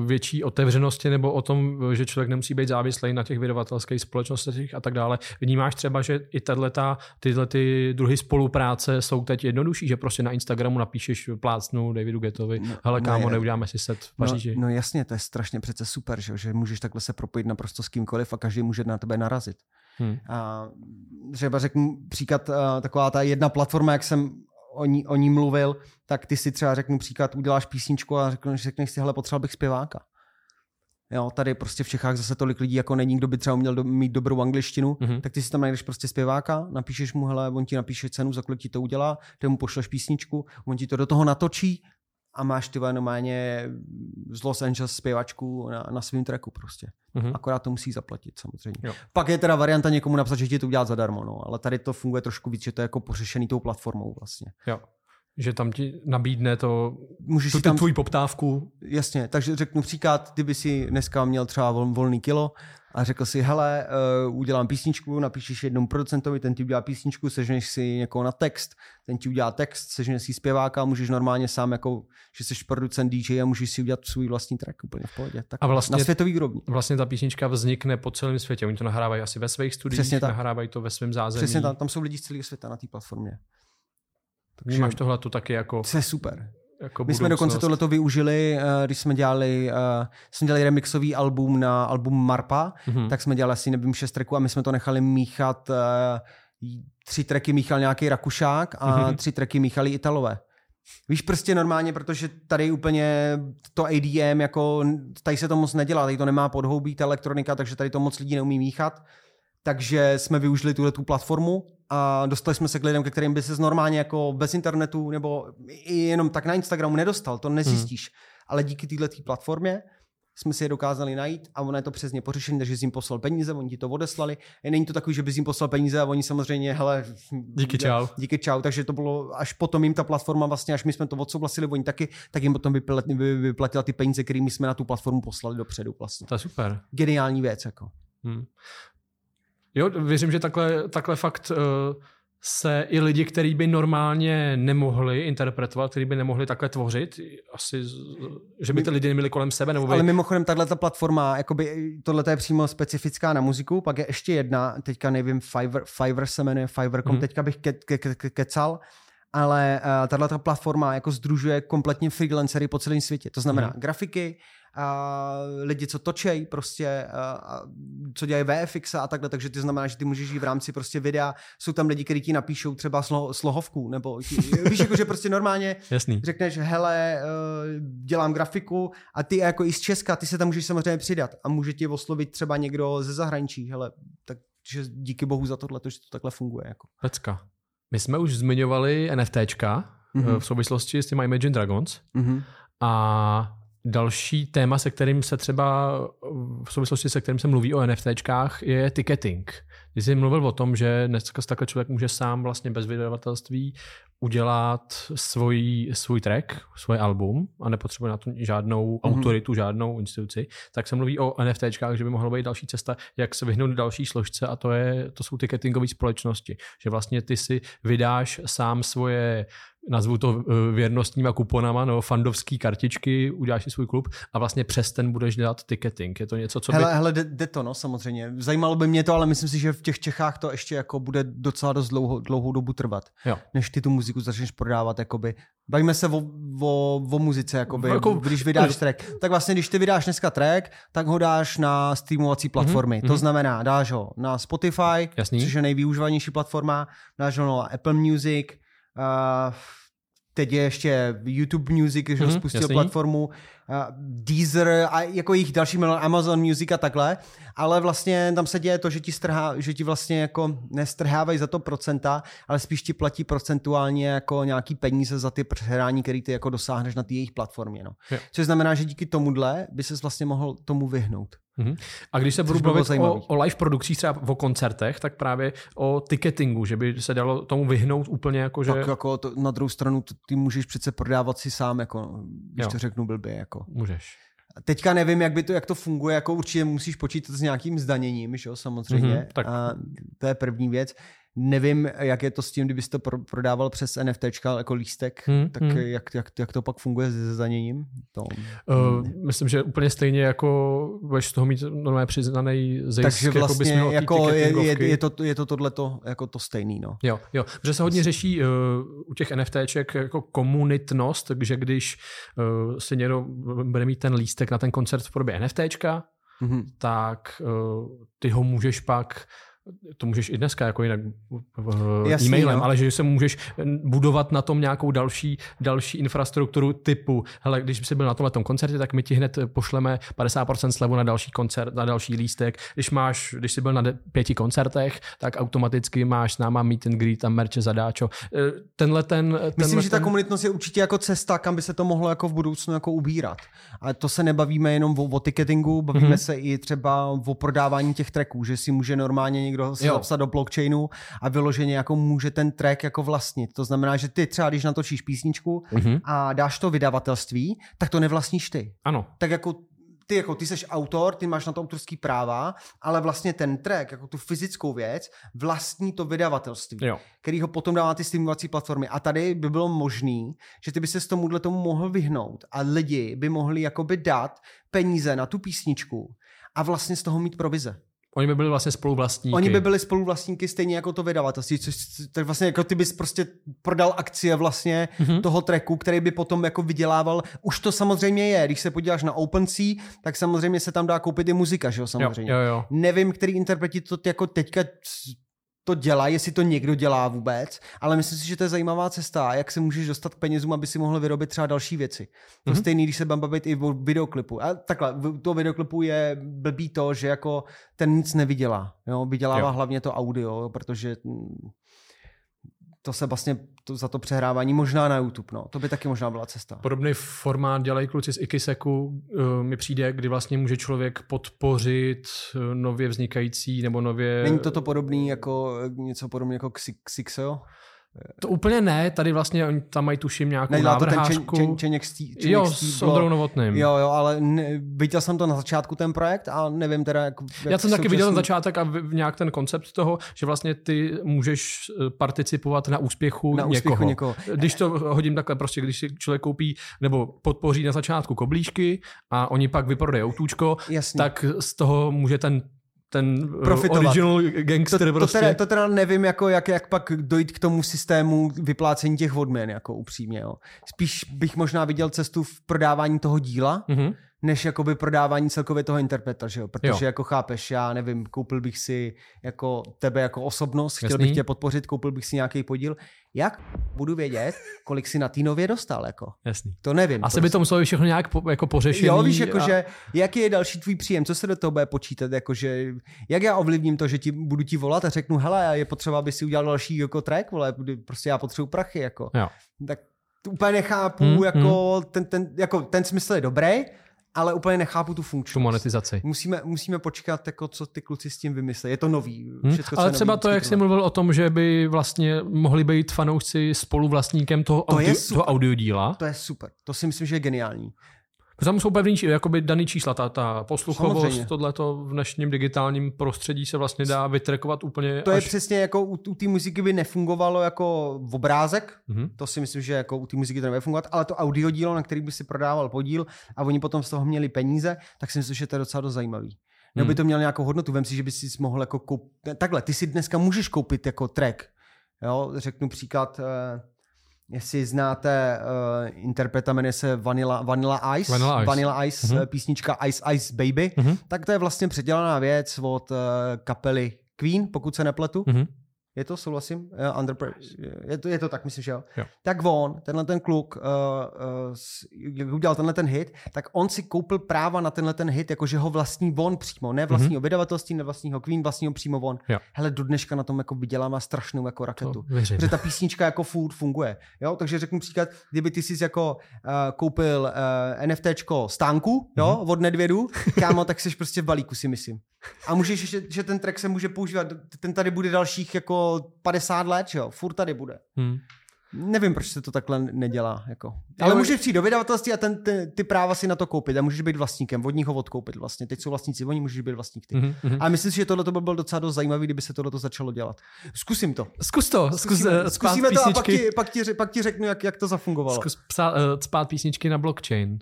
větší otevřenosti nebo o tom, že člověk nemusí být závislý na těch vydavatelských společnostech a tak dále, vnímáš třeba, že i tato, tyhle ty druhy spolupráce jsou teď jednodušší, že prostě na Instagramu napíšeš plácnu Davidu Getovi, no, hele kámo, ne, neuděláme si set v Paříži. No, no jasně, to je strašně přece super, že, že můžeš takhle se propojit naprosto s kýmkoliv a každý může na tebe narazit. Hmm. A třeba řeknu příklad, taková ta jedna platforma, jak jsem o ní, o ní mluvil, tak ty si třeba řeknu příklad, uděláš písničku a řekneš, řekneš si, hele, potřeboval bych zpěváka. Jo, tady prostě v Čechách zase tolik lidí jako není, kdo by třeba měl do, mít dobrou angličtinu, mm-hmm. tak ty si tam najdeš prostě zpěváka, napíšeš mu, hele, on ti napíše cenu, za kolik ti to udělá, ty mu pošleš písničku, on ti to do toho natočí a máš ty normálně z Los Angeles zpěvačku na, na svém tracku prostě. Mm-hmm. Akorát to musí zaplatit samozřejmě. Jo. Pak je teda varianta někomu napsat, že ti to udělat zadarmo, no, ale tady to funguje trošku víc, že to je jako pořešený tou platformou vlastně. Jo. Že tam ti nabídne to, Můžeš tu, tam, tvůj poptávku. Jasně, takže řeknu příklad, kdyby si dneska měl třeba vol, volný kilo, a řekl si, hele, uh, udělám písničku, napíšeš jednomu producentovi, ten ti udělá písničku, sežneš si někoho na text, ten ti udělá text, sežneš si zpěváka, můžeš normálně sám, jako, že jsi producent DJ a můžeš si udělat svůj vlastní track úplně v pohodě. Tak a vlastně, na světový grobní. Vlastně ta písnička vznikne po celém světě. Oni to nahrávají asi ve svých studiích, Přesně tak. nahrávají to ve svém zázemí. Přesně tak, tam jsou lidi z celého světa na té platformě. Takže máš tohle to taky jako... To je super. Jako My jsme dokonce tohleto využili, eh, když jsme dělali, uh, jsme dělali remixový album na album Marpa, mm-hmm. tak jsme dělali asi, nevím, šest tracků a my jsme to nechali míchat, uh, tři tracky míchal nějaký Rakušák a mm-hmm. tři tracky míchali Italové. Víš, prostě normálně, protože tady úplně to ADM, jako tady se to moc nedělá, tady to nemá podhoubí, ta elektronika, takže tady to moc lidí neumí míchat. Takže jsme využili tuhle tu platformu a dostali jsme se k lidem, ke kterým by se normálně jako bez internetu nebo i jenom tak na Instagramu nedostal, to nezjistíš. Hmm. Ale díky této platformě jsme si je dokázali najít a ono je to přesně pořešené, takže jsi jim poslal peníze, oni ti to odeslali. A není to takový, že bys jim poslal peníze a oni samozřejmě, hele, díky čau. Díky čau, takže to bylo až potom jim ta platforma vlastně, až my jsme to odsouhlasili, oni taky, tak jim potom vyplatila ty peníze, kterými jsme na tu platformu poslali dopředu vlastně. To je super. Geniální věc jako. Hmm. Jo, věřím, že takhle, takhle fakt uh, se i lidi, kteří by normálně nemohli interpretovat, kteří by nemohli takhle tvořit, asi, že by ty lidi neměli kolem sebe. Nebo by... Ale mimochodem, tahle ta platforma, jakoby, tohle je přímo specifická na muziku, pak je ještě jedna, teďka nevím, Fiverr, Fiverr se jmenuje, Fiverr.com, hmm. teďka bych ke, ke, ke, kecal, ale uh, tahle platforma jako združuje kompletně freelancery po celém světě. To znamená hmm. grafiky, a lidi, co točej, prostě, a, co dělají VFX a takhle, takže ty znamená, že ty můžeš jít v rámci prostě videa, jsou tam lidi, kteří ti napíšou třeba slo, slohovku, nebo ti, víš, jako, že prostě normálně Jasný. řekneš, hele, e, dělám grafiku a ty jako i z Česka, ty se tam můžeš samozřejmě přidat a může ti oslovit třeba někdo ze zahraničí, hele, takže díky bohu za tohle, že to takhle funguje. Jako. Pecka. My jsme už zmiňovali NFTčka mm-hmm. v souvislosti s těma Imagine Dragons mm-hmm. a Další téma, se kterým se třeba v souvislosti se kterým se mluví o NFTčkách, je ticketing. Když jsi mluvil o tom, že dneska takhle člověk může sám vlastně bez vydavatelství udělat svůj, svůj track, svůj album a nepotřebuje na to žádnou mm-hmm. autoritu, žádnou instituci, tak se mluví o NFTčkách, že by mohla být další cesta, jak se vyhnout další složce a to, je, to jsou ticketingové společnosti. Že vlastně ty si vydáš sám svoje nazvu to eh, věrnostníma kuponama, no, fandovský kartičky, uděláš si svůj klub a vlastně přes ten budeš dělat ticketing. Je to něco, co by... Hele, hele jde, jde to, no, samozřejmě. Zajímalo by mě to, ale myslím si, že v těch Čechách to ještě jako bude docela dost dlouho, dlouhou dobu trvat, jo. než ty tu muziku začneš prodávat, jakoby. Bavíme se o, o, o muzice, jakoby, jako, když vydáš track. Tak vlastně, když ty vydáš dneska track, tak ho dáš na streamovací mhm, platformy. Mm-hmm. To znamená, dáš ho na Spotify, Jasný. což je nejvyužívanější platforma, dáš ho na Apple Music, uh, teď je ještě YouTube Music, že mm-hmm, spustil jasný. platformu, uh, Deezer a jako jejich další jméno, Amazon Music a takhle, ale vlastně tam se děje to, že ti, strhá, že ti vlastně jako nestrhávají za to procenta, ale spíš ti platí procentuálně jako nějaký peníze za ty přehrání, který ty jako dosáhneš na té jejich platformě. No. Což znamená, že díky tomuhle by ses vlastně mohl tomu vyhnout. Mm-hmm. A když se budu bavit o, o live produkcích, třeba o koncertech, tak právě o ticketingu, že by se dalo tomu vyhnout úplně jako, že... Tak jako to, na druhou stranu ty můžeš přece prodávat si sám, jako, když jo. to řeknu blbě. Jako. Můžeš. Teďka nevím, jak by to, jak to funguje, jako určitě musíš počítat s nějakým zdaněním, že jo, samozřejmě. Mm-hmm, tak. A to je první věc. Nevím, jak je to s tím, kdybys to prodával přes NFT jako lístek, hmm, tak hmm. Jak, jak, jak to pak funguje se zdaněním? To, uh, myslím, že úplně stejně jako budeš z toho mít normálně přiznaný zisk. Takže jako vlastně jako, jako je, je, je, to, je to tohleto jako to stejný. No. Jo, jo, protože se hodně řeší uh, u těch NFTček jako komunitnost, takže když uh, si někdo bude mít ten lístek na ten koncert v podobě NFTčka, mm-hmm. tak uh, ty ho můžeš pak to můžeš i dneska jako jinak Jasný, e-mailem, no. ale že se můžeš budovat na tom nějakou další, další infrastrukturu typu, hele, když jsi byl na tomhle koncertě, tak my ti hned pošleme 50% slevu na další koncert, na další lístek. Když máš, když jsi byl na pěti koncertech, tak automaticky máš s náma meet and greet a merče zadáčo. E, tenhle ten... Tenhle Myslím, ten... že ta komunitnost je určitě jako cesta, kam by se to mohlo jako v budoucnu jako ubírat. A to se nebavíme jenom o, o ticketingu, bavíme mm-hmm. se i třeba o prodávání těch tracků, že si může normálně někdo se zapsat do blockchainu a vyloženě jako může ten track jako vlastnit. To znamená, že ty třeba, když natočíš písničku mm-hmm. a dáš to vydavatelství, tak to nevlastníš ty. Ano. Tak jako ty jako ty seš autor, ty máš na to autorský práva, ale vlastně ten track, jako tu fyzickou věc, vlastní to vydavatelství, jo. který ho potom dává ty streamovací platformy. A tady by bylo možný, že ty by se s tomuhle tomu mohl vyhnout a lidi by mohli jakoby dát peníze na tu písničku a vlastně z toho mít provize. Oni by byli vlastně spoluvlastníky. Oni by byli spoluvlastníky stejně jako to vydavatelství, což tak vlastně jako ty bys prostě prodal akcie vlastně mm-hmm. toho tracku, který by potom jako vydělával. Už to samozřejmě je, když se podíváš na OpenSea, tak samozřejmě se tam dá koupit i muzika, že jo, samozřejmě. Jo, jo, jo. Nevím, který interpreti to jako teďka to dělá, jestli to někdo dělá vůbec, ale myslím si, že to je zajímavá cesta, jak se můžeš dostat k penězům, aby si mohl vyrobit třeba další věci. To mm-hmm. stejný, když se budeme bavit i o videoklipu. A takhle, to videoklipu je blbý to, že jako ten nic nevydělá. Jo? Vydělává jo. hlavně to audio, protože to se vlastně to, za to přehrávání možná na YouTube, no. To by taky možná byla cesta. Podobný formát dělají kluci z Ikiseku, uh, mi přijde, kdy vlastně může člověk podpořit uh, nově vznikající nebo nově... Není to to podobný jako něco podobné jako Xixo? To úplně ne, tady vlastně oni tam mají tuším nějakou Nedělá návrhářku. to ten čen, čen, čen, Jo, s Ondrou Novotným. Jo, jo, ale ne, viděl jsem to na začátku ten projekt a nevím teda, jak, jak Já jsem taky viděl ten začátek a nějak ten koncept toho, že vlastně ty můžeš eh, participovat na úspěchu, na úspěchu někoho. někoho. Když to hodím takhle, prostě když si člověk koupí nebo podpoří na začátku koblížky a oni pak vyprodají autůčko, Jasně. tak z toho může ten ten eh, Profitovat. original gangster to, prostě. To teda, to teda nevím, jako, jak, jak pak dojít k tomu systému vyplácení těch odměn, jako upřímně. Jo. Spíš bych možná viděl cestu v prodávání toho díla, mm-hmm než jakoby prodávání celkově toho interpreta, že jo? Protože jo. jako chápeš, já nevím, koupil bych si jako tebe jako osobnost, chtěl Jasný. bych tě podpořit, koupil bych si nějaký podíl. Jak budu vědět, kolik si na té nově dostal, jako? Jasný. To nevím. Asi prostě. by to muselo všechno nějak po, jako pořešený. Jo, víš, jako, a... že jaký je další tvůj příjem, co se do toho bude počítat, jakože, jak já ovlivním to, že ti, budu ti volat a řeknu, hele, je potřeba, aby si udělal další jako track, vole, prostě já potřebuji prachy, jako. Jo. Tak úplně nechápu, hmm, jako, hmm. Ten, ten, jako ten smysl je dobrý, ale úplně nechápu tu funkčnost. Tu monetizaci. Musíme, musíme počkat, jako, co ty kluci s tím vymyslí. Je to nový. Hmm. Všecko, Ale třeba nový, to, jak jsi mluvil o tom, že by vlastně mohli být fanoušci spoluvlastníkem toho, To audio, toho audiodíla. To je super. To si myslím, že je geniální. Tam jsou pevný, jakoby daný čísla, ta, ta posluchovost, Samozřejmě. tohleto v dnešním digitálním prostředí se vlastně dá vytrekovat úplně To je až... přesně jako u, u té muziky by nefungovalo jako v obrázek, Mhm. to si myslím, že jako u té muziky to nebude fungovat, ale to audio dílo, na který by si prodával podíl a oni potom z toho měli peníze, tak si myslím, že to je docela dost zajímavý. Nebo by Hmm. to mělo nějakou hodnotu, vem si, že by si mohl jako koupit, takhle, ty si dneska můžeš koupit jako track, jo, řeknu příklad, eh, jestli znáte uh, interpreta, jmenuje se Vanilla, Vanilla Ice, Vanilla Ice. Vanilla Ice Mhm. eh, písnička Ice Ice Baby, Mhm. tak to je vlastně předělaná věc od uh, kapely Queen, pokud se nepletu. Mhm. Je to, souhlasím? Uh, under, je, to, je to tak, myslím, že jo. Jo. Tak on, tenhle ten kluk, uh, uh, udělal tenhle ten hit, tak on si koupil práva na tenhle ten hit, jakože ho vlastní on přímo, ne vlastního mm-hmm. vydavatelství, ne vlastního Queen, vlastního přímo on. Jo. Hele, do dneška na tom jako vydělává strašnou jako raketu. Protože ta písnička jako furt funguje. Jo? Takže řeknu příklad, kdyby ty jsi jako uh, koupil uh, NFTčko stánku jo? Mhm. od Nedvědu, kámo, tak jsi prostě v balíku si myslím. A můžeš, že, že ten track se může používat, ten tady bude dalších jako 50 let, že jo? Furt tady bude. Hmm. Nevím, proč se to takhle nedělá. Jako. Ale Jo, můžeš přijít do vydavatelství a ten, ty, ty práva si na to koupit a můžeš být vlastníkem, od nich ho odkoupit vlastně. Teď jsou vlastníci, oni můžeš být vlastník ty. Mhm, mhm. A myslím si, že tohle by bylo docela dost zajímavé, kdyby se tohle začalo dělat. Zkusím to. Zkus to, zkus Zkusíme, eh, zkusíme to a pak písničky, ti, pak, ti, pak ti řeknu, jak, jak to zafungovalo. zkus psát, uh, spát písničky na blockchain.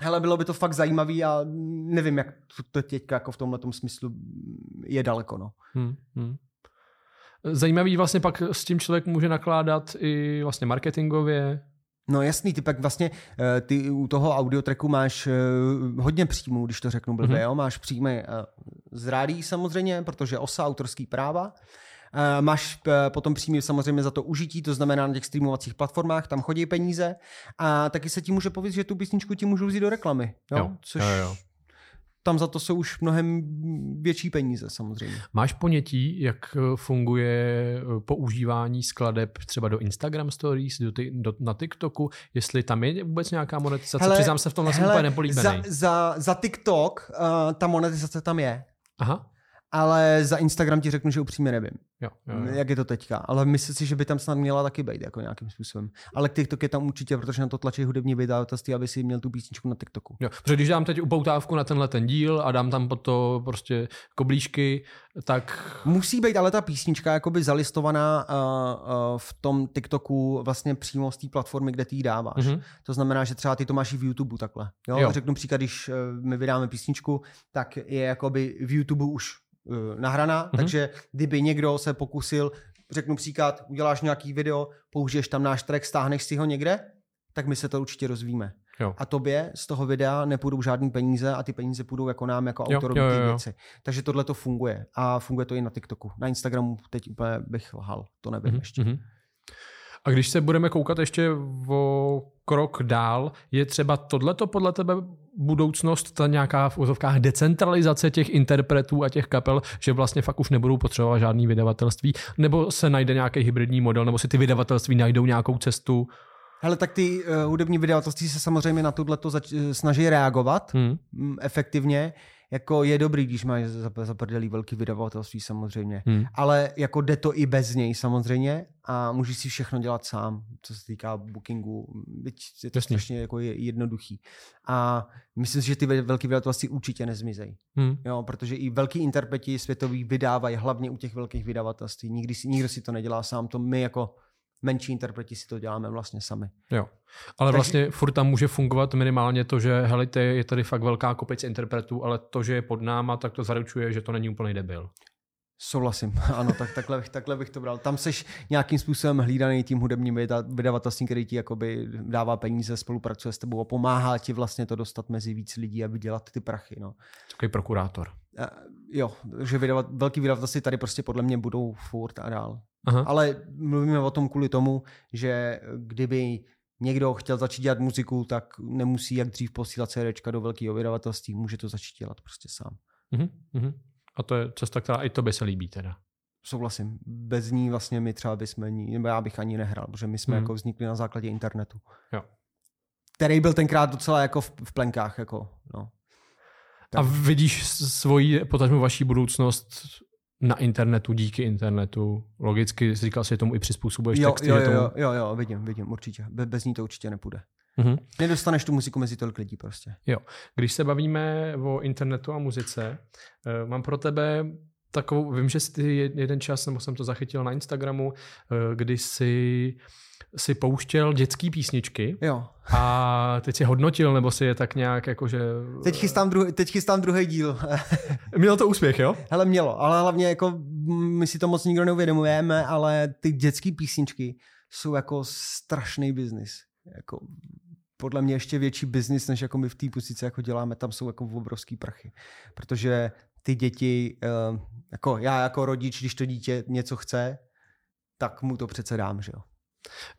Hele, bylo by to fakt zajímavý a nevím, jak to, to teďka jako v tomhle smyslu je daleko. No. Hmm, hmm. Zajímavý vlastně pak s tím člověk může nakládat i vlastně marketingově. No jasný, ty pak vlastně, eh, ty u toho audiotracku máš eh, hodně příjmů, když to řeknu blbě, Mhm. jo? máš příjmy eh, z rádí samozřejmě, protože OSA, autorský práva, Máš potom příjmy samozřejmě za to užití, to znamená na těch streamovacích platformách, tam chodí peníze a taky se ti může povědět, že tu písničku ti můžou vzít do reklamy, jo? Jo, což jo, jo. Tam za to jsou už mnohem větší peníze samozřejmě. Máš ponětí, jak eh, funguje eh, používání skladeb třeba do Instagram Stories, do, ty, do, na TikToku, jestli tam je vůbec nějaká monetizace? Hele, Přiznám se v tomhle jsem hele, úplně nepolíbený. za, za, za TikTok uh, ta monetizace tam je, Aha, ale za Instagram ti řeknu, že upřímně nevím. jo, jo, jo. Jak je to teďka, ale myslím si, že by tam snad měla taky být jako nějakým způsobem. Ale TikTok je tam určitě, protože na to tlačí hudební vydavatelství, aby si měl tu písničku na TikToku. Jo, protože když dám teď upoutávku na tenhle ten díl a dám tam pod to prostě koblížky, tak Musí být ale ta písnička jakoby zalistovaná uh, uh, v tom TikToku vlastně přímo z té platformy, kde ty ji dáváš. Mhm. To znamená, že třeba ty to máš i v YouTube takhle. Jo? Jo. Řeknu příklad, když uh, my vydáme písničku, tak je jakoby v YouTube už nahraná, Mhm. takže kdyby někdo se pokusil, řeknu příklad, uděláš nějaký video, použiješ tam náš track, stáhneš si ho někde, tak my se to určitě rozvíme. Jo. A tobě z toho videa nepůjdou žádný peníze a ty peníze půjdou jako nám, jako autorovi jo, jo. věci. Takže tohle to funguje. A funguje to i na TikToku. Na Instagramu teď úplně bych lhal. To nevím Mhm, ještě. mhm. A když se budeme koukat ještě o krok dál, je třeba tohleto podle tebe budoucnost, ta nějaká v úzovkách decentralizace těch interpretů a těch kapel, že vlastně fakt už nebudou potřebovat žádný vydavatelství, nebo se najde nějaký hybridní model, nebo si ty vydavatelství najdou nějakou cestu. Hele, tak ty uh, hudební vydavatelství se samozřejmě na tohle zač- eh, snaží reagovat Hmm. mm, efektivně. Jako je dobrý, když máš za- zaprdelý velký vydavatelství samozřejmě. Hmm. Ale jako jde to i bez něj samozřejmě a můžeš si všechno dělat sám, co se týká bookingu. Byť je to Jasně. strašně jako je jednoduchý. A myslím si, že ty ve- velký vydavatelství určitě nezmizejí. Hmm. Jo, protože i velký interpreti světoví vydávají hlavně u těch velkých vydavatelství. Nikdy si, nikdo si to nedělá sám, to my jako menší interpreti si to děláme vlastně sami. Jo. Ale Takže- vlastně furt tam může fungovat minimálně to, že helejte, je tady fakt velká kopice interpretů, ale to, že je pod náma, tak to zaručuje, že to není úplný debil. Souhlasím, ano, tak takhle, bych- takhle bych to bral. Tam seš nějakým způsobem hlídaný tím hudebním vyda- vydavatelstvím, který ti jakoby dává peníze, spolupracuje s tebou a pomáhá ti vlastně to dostat mezi víc lidí a vydělat ty prachy. No. Takový prokurátor. A, jo, že vydavat, velký vydavatelství tady prostě podle mě budou furt a dál. Aha. Ale mluvíme o tom kvůli tomu, že kdyby někdo chtěl začít dělat muziku, tak nemusí jak dřív posílat CDčka do velkého vydavatelství, může to začít dělat prostě sám. Mhm. A to je cesta, která i tobě se líbí teda. Souhlasím. Bez ní vlastně my třeba bychom, ní, nebo já bych ani nehrál, protože my jsme Mhm. jako vznikli na základě internetu. Jo. Který byl tenkrát docela jako v, v plenkách, jako, A vidíš svoji, potažmo vaší budoucnost na internetu, díky internetu. Logicky jsi říkal si tomu i přizpůsobuješ jo, texty. jo, že tomu... jo, jo, jo, vidím, vidím, určitě. Be, bez ní to určitě nepůjde. Mm-hmm. Nedostaneš tu muziku mezi tolik lidí prostě. Jo. Když se bavíme o internetu a muzice, uh, mám pro tebe takovou, vím, že jsi jeden čas, nebo jsem to zachytil na Instagramu, uh, kdy jsi si pouštěl dětské písničky jo. a teď si hodnotil, nebo si je tak nějak jakože... Teď chystám, druhý, teď chystám druhý díl. mělo to úspěch, jo? Hele, mělo, ale hlavně jako my si to moc nikdo neuvědomujeme, ale ty dětské písničky jsou jako strašný biznis. Jako podle mě ještě větší biznis, než jako my v té pusice jako děláme, tam jsou jako obrovský prachy. Protože ty děti, eh, jako já jako rodič, když to dítě něco chce, tak mu to přece dám, že jo.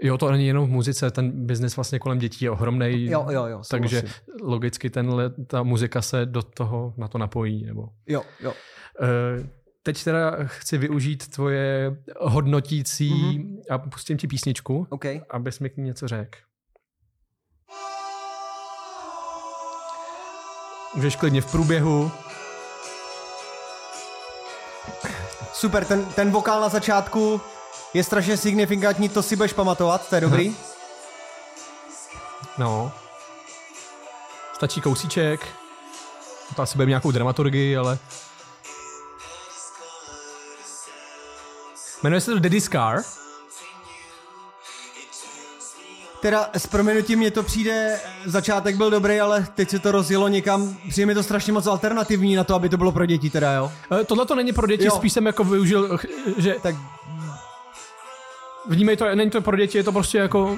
Jo, to není jenom v muzice, ten biznis vlastně kolem dětí je ohromný. Jo, jo, jo. Takže vlastně. logicky tenhle, ta muzika se do toho, na to napojí. Nebo... Jo, jo. Uh, teď teda chci využít tvoje hodnotící mm-hmm. a pustím ti písničku, okay. abys mi k ní něco řekl. Můžeš klidně v průběhu. Super, ten, ten vokál na začátku je strašně signifikantní, to si budeš pamatovat, to je dobrý. No. Stačí kousíček. To asi bude nějakou dramaturgii, ale... Jmenuje se to Daddy Scar. Teda s proměnutím mně to přijde, začátek byl dobrý, ale teď se to rozjelo někam, přijde mi to strašně moc alternativní na to, aby to bylo pro děti teda, jo? E, tohle to není pro děti, jo. spíš jsem jako využil, že tak vnímej to, není to pro děti, je to prostě jako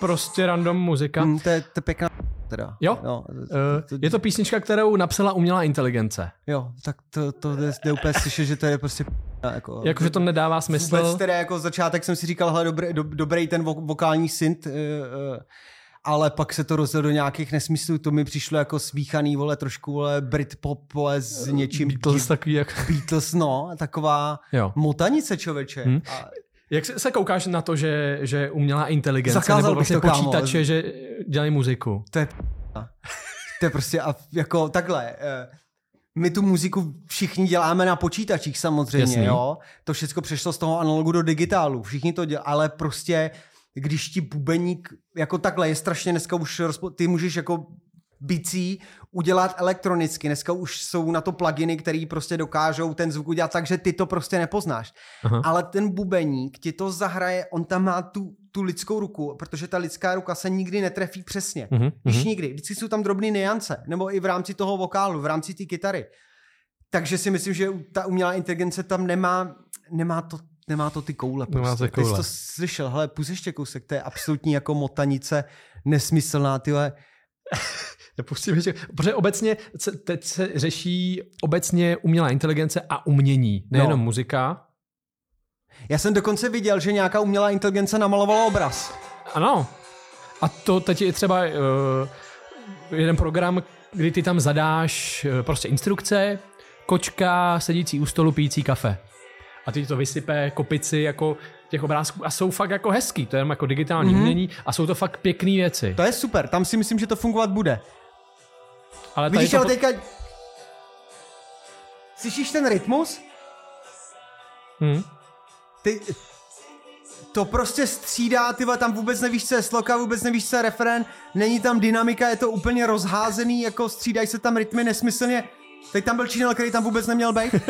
prostě random muzika. Mm, to, je, to je pěkná teda. Jo? jo to, to, je to písnička, kterou napsala umělá inteligence. Jo, tak to, to jde, jde úplně slyšet, že to je prostě jako, jako, že to nedává smysl. Vůbec teda jako začátek jsem si říkal, hele, dobrý, do, dobrý ten vokální synth, uh, uh, ale pak se to rozjelo do nějakých nesmyslů, to mi přišlo jako smíchaný, vole, trošku, vole, Britpop, vole, s něčím. Beatles takový jak... Beatles, no, taková jo. motanice, člověče. Hmm. A jak se, se koukáš na to, že, že umělá inteligence Zakázal nebo vlastně to, počítače, kámo. že dělají muziku? To je To je prostě a jako takhle. Eh, my tu muziku všichni děláme na počítačích samozřejmě, Jasný. jo. To všechno přešlo z toho analogu do digitálu. Všichni to dělají, ale prostě když ti bubeník jako takhle je strašně dneska už rozpo- ty můžeš jako bicí udělat elektronicky. Dneska už jsou na to pluginy, které prostě dokážou ten zvuk udělat tak, že ty to prostě nepoznáš. Aha. Ale ten bubeník ti to zahraje, on tam má tu, tu lidskou ruku, protože ta lidská ruka se nikdy netrefí přesně. Uh-huh. Když nikdy. Vždycky jsou tam drobné niance, nebo i v rámci toho vokálu, v rámci té kytary. Takže si myslím, že ta umělá inteligence tam nemá, nemá to nemá to ty koule. Prostě. Nemá to koule. Ty jsi to slyšel, hele, půjď ještě kousek, to je absolutní jako motanice, nesmyslná, tyhle. Pustím ještě, protože obecně se, teď se řeší obecně umělá inteligence a umění, nejenom no. muzika. Já jsem dokonce viděl, že nějaká umělá inteligence namalovala obraz. Ano. A to teď je třeba uh, jeden program, kdy ty tam zadáš uh, prostě instrukce, kočka sedící u stolu pijící kafe. A ty to vysype kopici jako těch obrázků a jsou fakt jako hezký, to je jako digitální mm-hmm. umění a jsou to fakt pěkné věci. To je super, tam si myslím, že to fungovat bude. Ale Vidíš, to... ale teďka... Slyšíš ten rytmus? Hmm. Ty... To prostě střídá, ty tam vůbec nevíš, co je sloka, vůbec nevíš, co je referen, není tam dynamika, je to úplně rozházený, jako střídají se tam rytmy nesmyslně. Teď tam byl Čínel, který tam vůbec neměl být.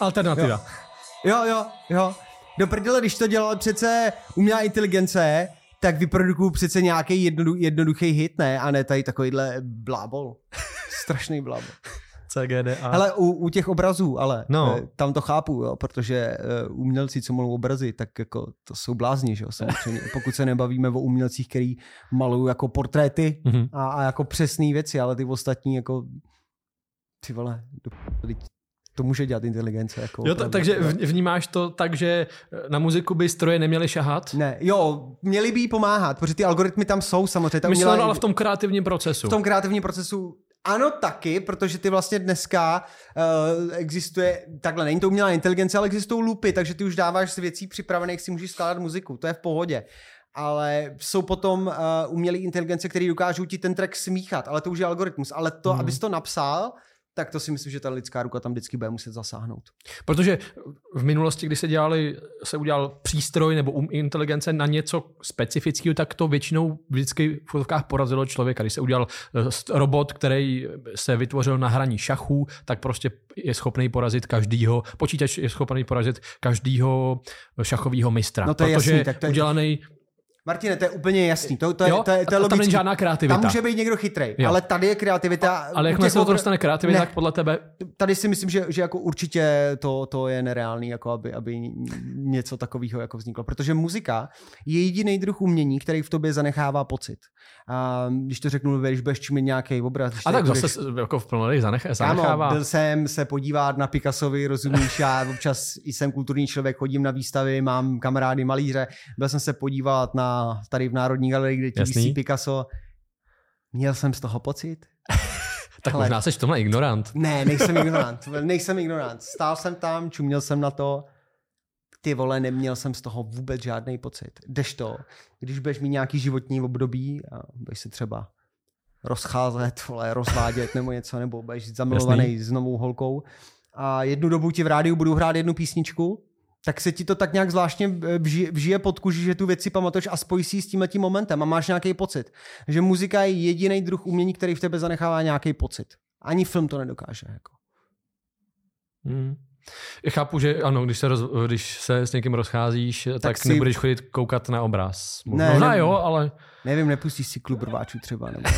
Alternativa. Jo, jo, jo. Do prdele, když to dělala přece umělá inteligence, tak vyprodukuju přece nějaký jednodu, jednoduchý hit, ne? A ne tady takovýhle blábol. Strašný blábol. CGD. Ale u, u těch obrazů, ale no. Eh, tam to chápu, jo, protože uh, umělci, co malují obrazy, tak jako to jsou blázni, že jo, samozřejmě. Pokud se nebavíme o umělcích, který malují jako portréty mm-hmm. a, a jako přesné věci, ale ty ostatní jako ty vole, do, to může dělat inteligence. Jako jo, to, takže vnímáš to tak, že eh, na muziku by stroje neměly šahat? Ne, jo, měly by jí pomáhat, protože ty algoritmy tam jsou samozřejmě. Tam Myslím, ale v tom kreativním procesu. V tom kreativním procesu ano, taky, protože ty vlastně dneska uh, existuje, takhle není to umělá inteligence, ale existují lupy, takže ty už dáváš z věcí připravených, si můžeš skládat muziku, to je v pohodě. ale jsou potom uh, umělé inteligence, které dokážou ti ten track smíchat, ale to už je algoritmus. Ale to, Mhm. abys to napsal, tak to si myslím, že ta lidská ruka tam vždycky bude muset zasáhnout. Protože v minulosti, kdy se dělali, se udělal přístroj nebo um inteligence na něco specifického, tak to většinou vždycky v fotovkách porazilo člověka. Když se udělal eh, robot, který se vytvořil na hraní šachů, tak prostě je schopný porazit každýho, počítač je schopný porazit každýho šachového mistra. No to je protože jasný, tak to je- udělaný, Martine, to je úplně jasný. To, to, je, jo, to, je, to je tam není žádná kreativita. Tam může být někdo chytrý, Jo. ale tady je kreativita. ale u jakmile těch se do toho dostane kreativita, Ne. tak podle tebe tady si myslím, že, že jako určitě to, to je nereálný, jako aby, aby něco takového jako vzniklo. Protože muzika je jediný druh umění, který v tobě zanechává pocit. A když to řeknu, když budeš čumit nějaký obraz. A tak budeš- zase jako v plnolej zanech, zanechává. byl jsem se podívat na Picassovi, rozumíš, já občas jsem kulturní člověk, chodím na výstavy, mám kamarády malíře, byl jsem se podívat na tady v Národní galerii, kde ti visí Picasso. Měl jsem z toho pocit? tak hele. možná seš v tomhle ignorant. Ne, nejsem ignorant, nejsem ignorant. Stál jsem tam, čuměl jsem na to, ty vole, neměl jsem z toho vůbec žádný pocit. Jdeš to, když budeš mít nějaký životní období a budeš se třeba rozcházet, vole, rozvádět nebo něco, nebo budeš zamilovaný Jasný. s novou holkou a jednu dobu ti v rádiu budu hrát jednu písničku, tak se ti to tak nějak zvláštně eh, vžije, vžije pod kůži, že tu věc si pamatuješ a spojíš si s tímhletím momentem a máš nějaký pocit. Že muzika je jediný druh umění, který v tebe zanechává nějaký pocit. Ani film to nedokáže. Jako. Hmm. Já chápu, že ano, když se, roz, když se s někým rozcházíš, tak, tak si- nebudeš chodit koukat na obraz. Ne, Možná ne- jo, ale Nevím, nepustíš si klub rváčů třeba. Nebo...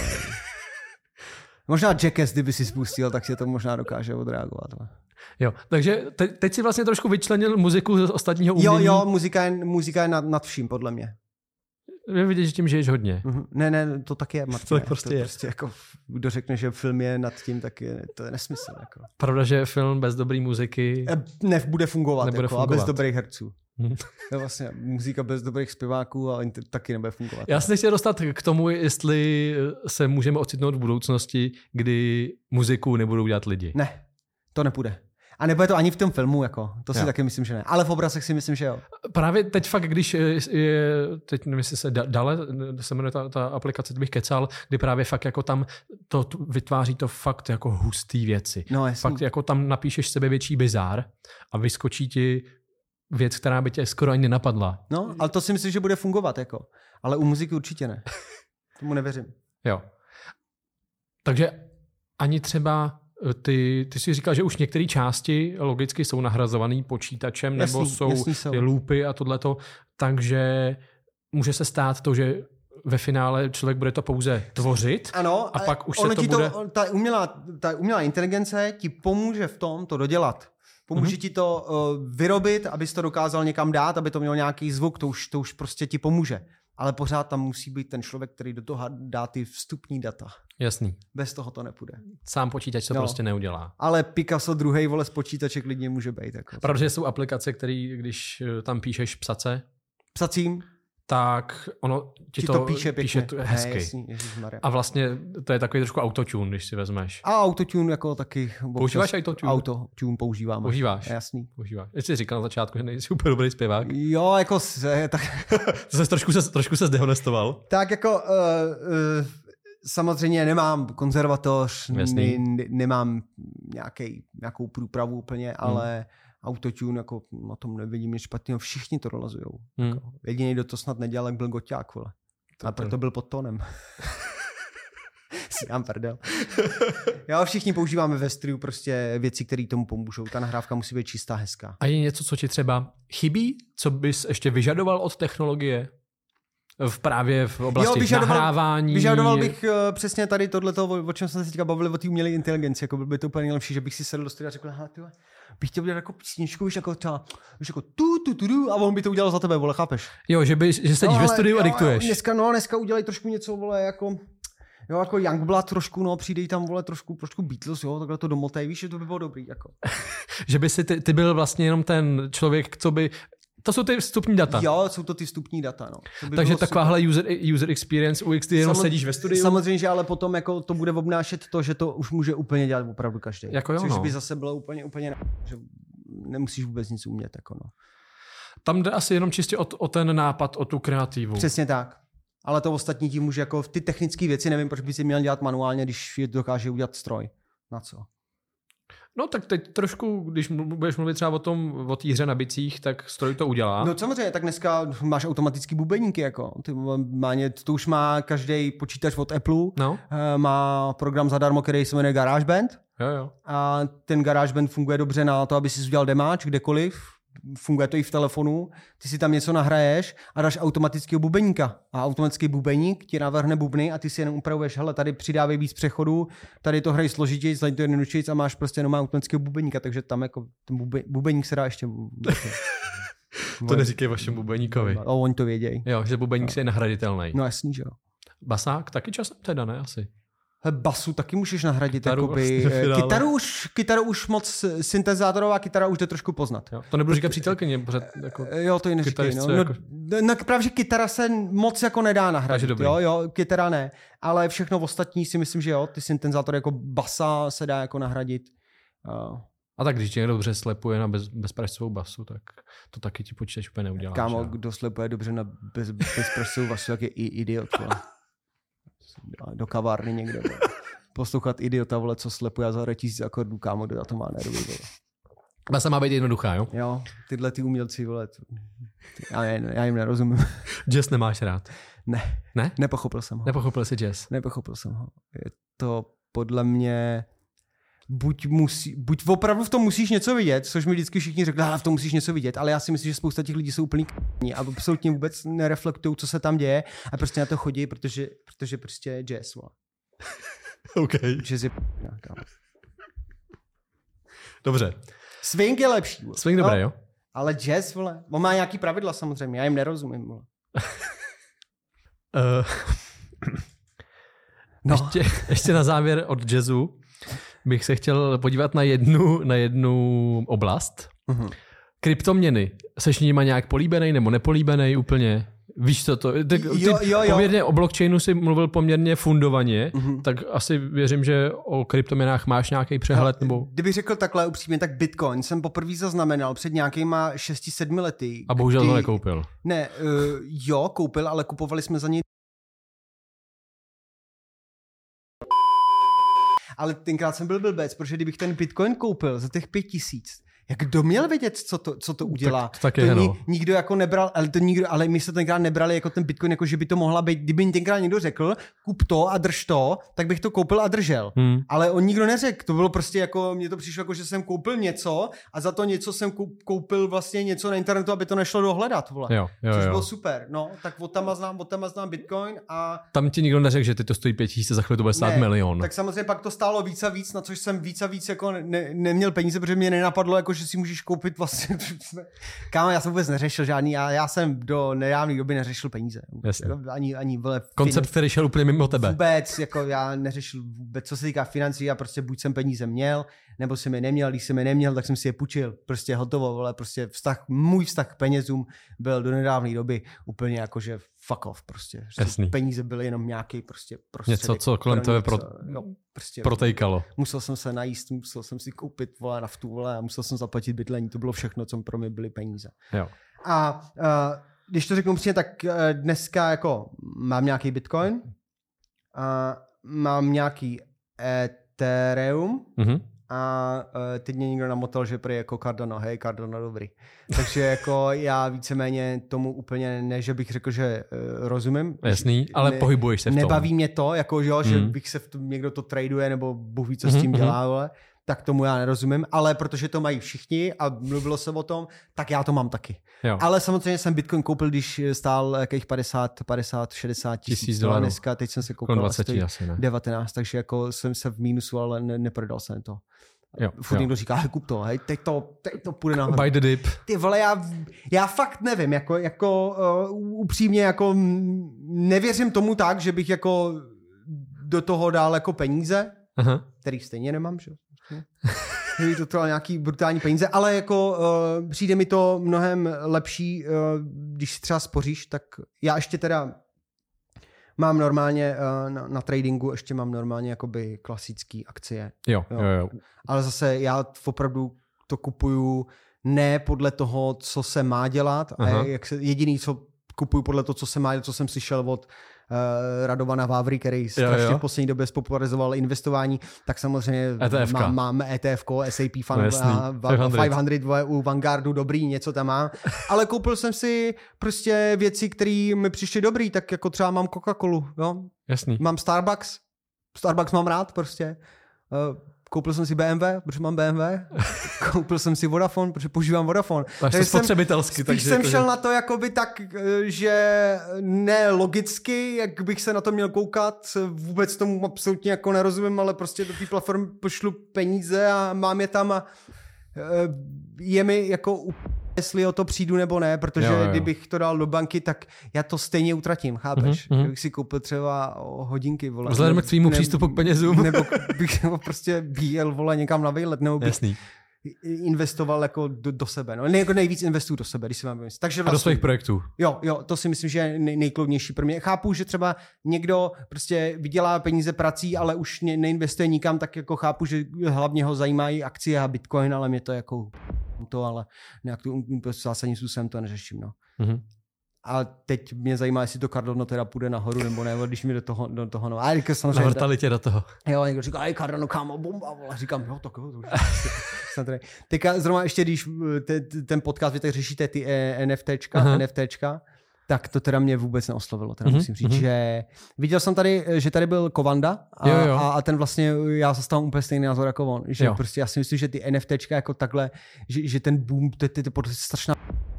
možná Jackass, kdyby si spustil, tak se to možná dokáže odreagovat. ale- jo. Takže te, teď si vlastně trošku vyčlenil muziku z ostatního umění. Jo, jo, muzika je, muzika je nad, nad vším, podle mě. Je vidět, že tím žiješ hodně. Mhm. Ne, ne, to tak je, Martin. To tak prostě to je. prostě jako, kdo řekne, že film je nad tím, tak je, to je nesmysl. Jako. Pravda, že film bez dobré muziky... E, Ne, bude fungovat, Nebude jako, a bez fungovat. dobrých herců. Mhm. To vlastně muzika bez dobrých zpěváků a inter- taky nebude fungovat. Já se chtěl dostat k tomu, jestli se můžeme ocitnout v budoucnosti, kdy muziku nebudou dělat lidi. Ne, to nepůjde. A nebude to ani v tom filmu, jako. To si Jo. taky myslím, že ne. Ale v obrazech si myslím, že jo. Právě teď fakt, když je, je teď nevím, jestli se Dale, se jmenuje ta, ta aplikace, to bych kecal, kdy právě fakt jako tam to vytváří to fakt jako hustý věci. No, jasný. Fakt jako tam napíšeš sebe větší bizár a vyskočí ti věc, která by tě skoro ani nenapadla. No, ale to si myslím, že bude fungovat, jako. Ale u muziky určitě ne. Tomu nevěřím. Jo. Takže ani třeba ty, ty jsi říkal, že už některé části logicky jsou nahrazované počítačem, nebo Jasný, jsou, jasný jsou. ty loopy a tohleto, takže může se stát to, že ve finále člověk bude to pouze tvořit Ano, a pak už se to ti bude... To, ta, umělá, ta umělá inteligence ti pomůže v tom to dodělat. Pomůže Mhm. ti to uh, vyrobit, abys to dokázal někam dát, aby to mělo nějaký zvuk, to už, to už prostě ti pomůže. Ale pořád tam musí být ten člověk, který do toho dá ty vstupní data. Jasný. Bez toho to nepůjde. Sám počítač to No. prostě neudělá. Ale Picasso druhý vole z počítače klidně může být. Jako. Pravda, že jsou aplikace, které, když eh, tam píšeš psace, Psacím tak ono ti ti to, to píše pěkně. píše to hezky. Ne, jasný, a vlastně to je takový trošku autotune, když si vezmeš. A autotune jako taky. Používáš autotune? Autotune používám. Používáš? Jasný. Používáš. Jsi říkal na začátku, že nejsi úplně dobrý zpěvák. Jo, jako se, tak, To se trošku se, trošku se zdehonestoval. tak jako uh, uh, samozřejmě nemám konzervatoř, Jasný. ne, nemám nějaký, nějakou průpravu úplně, ale autotune jako na tom nevidím nic špatného. Všichni to rolazujou. Hmm. Jako, jediný, kdo to snad nedělal, jak byl Goťák, vole. A to- proto byl pod tónem. si dám prdel. Jo, všichni používáme ve studiu prostě věci, které tomu pomůžou. Ta nahrávka musí být čistá, hezká. A je něco, co ti třeba chybí, co bys ještě vyžadoval od technologie? V právě v oblasti vyžadoval- nahrávání. Vyžadoval bych uh, přesně tady tohleto, o, o čem jsme se teďka bavili, o té umělé inteligenci. Jako by to úplně nejlepší, že bych si sedl do studia a řekl, hele, ty vole, bych chtěl udělat jako písničku, víš, jako třeba, víš, jako tu, tu, tu, tu, a on by to udělal za tebe, vole, chápeš? Jo, že, by, že sedíš No, ve studiu a jo, diktuješ. Dneska, no, dneska udělají trošku něco, vole, jako, jo, jako Youngblood trošku, no, přijde tam, vole, trošku, trošku Beatles, jo, takhle to domotej, víš, že to by bylo dobrý, jako. Že by si ty, ty byl vlastně jenom ten člověk, co by... To jsou ty vstupní data. Jo, jsou to ty vstupní data, no. To by Takže takováhle user, user experience UX, kdy jenom Samo- sedíš ve studiu. Samozřejmě, že ale potom jako to bude obnášet to, že to už může úplně dělat opravdu každý. Jako jo, Což no. by zase bylo úplně, úplně, že nemusíš vůbec nic umět. Jako no. Tam jde asi jenom čistě o, o ten nápad, o tu kreativu. Přesně tak. Ale to ostatní tím může jako ty technické věci, nevím, proč by si měl dělat manuálně, když je dokáže udělat stroj. Na co? No tak teď trošku, když budeš mluvit třeba o tom, o té hře na bicích, tak stroj to udělá. No samozřejmě, tak dneska máš automatický bubeníky, jako. Ty má, to už má každý počítač od Apple, no. Eh, má program zadarmo, který se jmenuje GarageBand. Jo, jo. A ten GarageBand funguje dobře na to, aby si udělal demáč kdekoliv, funguje to i v telefonu, ty si tam něco nahraješ a dáš automatického bubeníka. A automatický bubeník ti navrhne bubny a ty si jenom upravuješ, hele, tady přidávej víc přechodů, tady to hrají složitěji, tady to jednodušeji a máš prostě jenom automatického bubeníka, takže tam jako ten bube, bubeník se dá ještě... to neříkej vašemu bubeníkovi. O, oni to vědějí. Jo, že bubeník no. je nahraditelný. No jasný, že jo. Basák taky časem teda, ne asi. Basu taky můžeš nahradit. Kytaru, jakoby, vlastně kytaru, už, kytaru už moc, syntezátorová kytara už jde trošku poznat. Jo, to nebudu říkat přítelkyně, pořád jako Jo, to ji neříkej. No. No, jako... no, právě, že kytara se moc jako nedá nahradit. Jo, jo, kytara ne. Ale všechno ostatní si myslím, že jo, ty syntezátory jako basa se dá jako nahradit. Uh, a tak když někdo dobře slepuje na bez, bezpracovou basu, tak to taky ti počítač úplně neudělá. Kámo, kdo slepuje dobře na bez, bezpracovou basu, tak je i idiot. Do kavárny někde. Vole. Poslouchat idiota, vole, co slepuje a zahraje tisíc akordů, kámo, kdo to má nervy, vole. Basa má být jednoduchá, jo? Jo, tyhle ty umělci, vole, to, já, já jim nerozumím. Jazz nemáš rád? Ne. Ne? Nepochopil jsem ho. Nepochopil jsi jazz? Nepochopil jsem ho. Je to podle mě buď, musí, buď opravdu v tom musíš něco vidět, což mi vždycky všichni řekli, v tom musíš něco vidět, ale já si myslím, že spousta těch lidí jsou úplný k***ní a absolutně vůbec nereflektují, co se tam děje a prostě na to chodí, protože, protože prostě je jazz. Vole. OK. Jazz je Dobře. Swing je lepší. Vole. Swing dobré, no, jo? Ale jazz, vole, on má nějaký pravidla samozřejmě, já jim nerozumím. Vole. uh, no. ještě, ještě na závěr od jazzu bych se chtěl podívat na jednu, na jednu oblast. Uh-huh. Kryptoměny. Seš nima nějak políbený nebo nepolíbený úplně? Víš co to? Ty, ty jo, jo, jo. Poměrně o blockchainu si mluvil poměrně fundovaně, uh-huh. tak asi věřím, že o kryptoměnách máš nějaký přehled. Nebo... Kdybych řekl takhle upřímně, tak Bitcoin jsem poprvé zaznamenal před nějakýma 6-7 lety. A bohužel kdy... to nekoupil. Ne, uh, jo, koupil, ale kupovali jsme za něj ale tenkrát jsem byl blbec, protože kdybych ten Bitcoin koupil za těch pět tisíc, jak kdo měl vědět, co to, co to udělá? Tak, tak je, to no. nikdo jako nebral, ale, to nikdo, ale my se tenkrát nebrali jako ten Bitcoin, jako že by to mohla být, kdyby mi tenkrát někdo řekl, kup to a drž to, tak bych to koupil a držel. Hmm. Ale on nikdo neřekl, to bylo prostě jako, mně to přišlo jako, že jsem koupil něco a za to něco jsem koupil vlastně něco na internetu, aby to nešlo dohledat, vole. Jo, jo, Což jo. bylo super, no, tak od tam znám, od tam znám Bitcoin a... Tam ti nikdo neřekl, že ty to stojí pět tisíc, za chvíli to bude stát ne, milion. Tak samozřejmě pak to stálo víc a víc, na což jsem víc a víc jako ne, neměl peníze, protože mě nenapadlo, jako, že si můžeš koupit vlastně. Kámo, já jsem vůbec neřešil žádný, já, já jsem do nedávné doby neřešil peníze. Jasně. Ani, ani vole, Koncept, fin... který šel úplně mimo tebe. Vůbec, jako já neřešil vůbec, co se týká financí, já prostě buď jsem peníze měl, nebo jsem je neměl, když jsem je neměl, tak jsem si je půjčil. Prostě hotovo, vole, prostě vztah, můj vztah k penězům byl do nedávné doby úplně jako, že fuck off prostě. Jasný. Peníze byly jenom nějaký prostě prostředek. Něco, co kolem tebe pro, jo, prostě, protejkalo. Musel jsem se najíst, musel jsem si koupit vole, naftu vole, a musel jsem zaplatit bydlení. To bylo všechno, co pro mě byly peníze. Jo. A uh, když to řeknu přesně, tak uh, dneska jako mám nějaký bitcoin, uh, mám nějaký Ethereum, mm-hmm a uh, teď mě někdo namotal, že prý jako Cardano, hej, Cardano dobrý. Takže jako já víceméně tomu úplně ne, že bych řekl, že uh, rozumím. Jasný, ale ne, pohybuješ se v tom. Nebaví mě to, jako že, jo, mm. že mhm. bych se v tom, někdo to traduje, nebo Bůh ví, co s tím mm-hmm. dělá, ale tak tomu já nerozumím, ale protože to mají všichni a mluvilo se o tom, tak já to mám taky. Jo. Ale samozřejmě jsem Bitcoin koupil, když stál jakých 50, 50, 60 tisíc dolarů. Dneska, teď jsem se koupil 20 asi, ne? 19, takže jako jsem se v mínusu, ale ne, neprodal jsem to. Jo, Furt jo. někdo říká, hej, kup to, hej, teď to, teď to půjde na By the dip. Ty vole, já, já fakt nevím, jako, jako uh, upřímně, jako nevěřím tomu tak, že bych jako do toho dal jako peníze, Aha. který stejně nemám, že? Kdyby to trvalo nějaký brutální peníze, ale jako uh, přijde mi to mnohem lepší, uh, když si třeba spoříš, tak já ještě teda mám normálně uh, na, na tradingu, ještě mám normálně jakoby klasický akcie. Jo, jo, jo. jo. Ale zase já opravdu to kupuju ne podle toho, co se má dělat. A Aha. jak se, jediný, co kupuju podle toho, co se má, co jsem slyšel od uh, Radovana Vávry, který strašně jo. v poslední době spopularizoval investování, tak samozřejmě ETF-ka. má, máme ETF, SAP No Fund, jasný. a va- 500. 500 u Vanguardu, dobrý, něco tam mám. Ale koupil jsem si prostě věci, které mi přišly dobrý, tak jako třeba mám Coca-Colu, jo? Jasný. mám Starbucks, Starbucks mám rád prostě. Uh, koupil jsem si BMW, protože mám BMW. koupil jsem si Vodafone, protože používám Vodafone. Máš to Takže jsem- spotřebitelsky, Spíš takže... jsem to, šel na to jakoby tak, eh, že ne logicky, jak bych se na to měl koukat, vůbec tomu absolutně jako nerozumím, ale prostě do té platformy pošlu peníze a mám je tam a eh, je mi jako jestli o to přijdu nebo ne, protože Jo, jo, kdybych to dal do banky, tak já to stejně utratím, chápeš? Mhm, mhm. Kdybych si koupil třeba hodinky, vole. Vzhledem k tvýmu ne- přístupu k penězům. Nebo bych nebo prostě jel, vole, někam na výlet, nebo bych Jasný. Investoval jako do, do sebe. No, ne, jako nejvíc investuju do sebe, když si mám myslet. Takže A do vlastně, svých projektů. jo, jo, to si myslím, že je nej, nejklidnější pro mě. Chápu, že třeba někdo prostě vydělá peníze prací, ale už ne, neinvestuje nikam, tak jako chápu, že hlavně ho zajímají akcie a bitcoin, ale mě to jako to, ale nějak tu zásadním způsobem to neřeším, no. Mhm. A teď mě zajímá, jestli to Cardano teda půjde nahoru nebo ne, když mi do toho, do toho no. A teďka samozřejmě, Navrtali tě do toho. Jo, někdo říká, aj Cardano, kámo, bomba, vole. Říkám, jo, tak jo, to už jsem tady. Teďka zrovna ještě, když te- ten podcast, vy tak řešíte ty eh, NFTčka, Aha. NFTčka, tak to teda mě vůbec neoslovilo, teda Mhm, musím říct, mhm. že viděl jsem tady, eh, že tady byl Kovanda a, Jo, jo. a, a ten vlastně, já zastávám úplně stejný názor jako on, že Jo. prostě já si myslím, že ty NFTčka jako takhle, že, že ten boom, to, to, to, to je strašná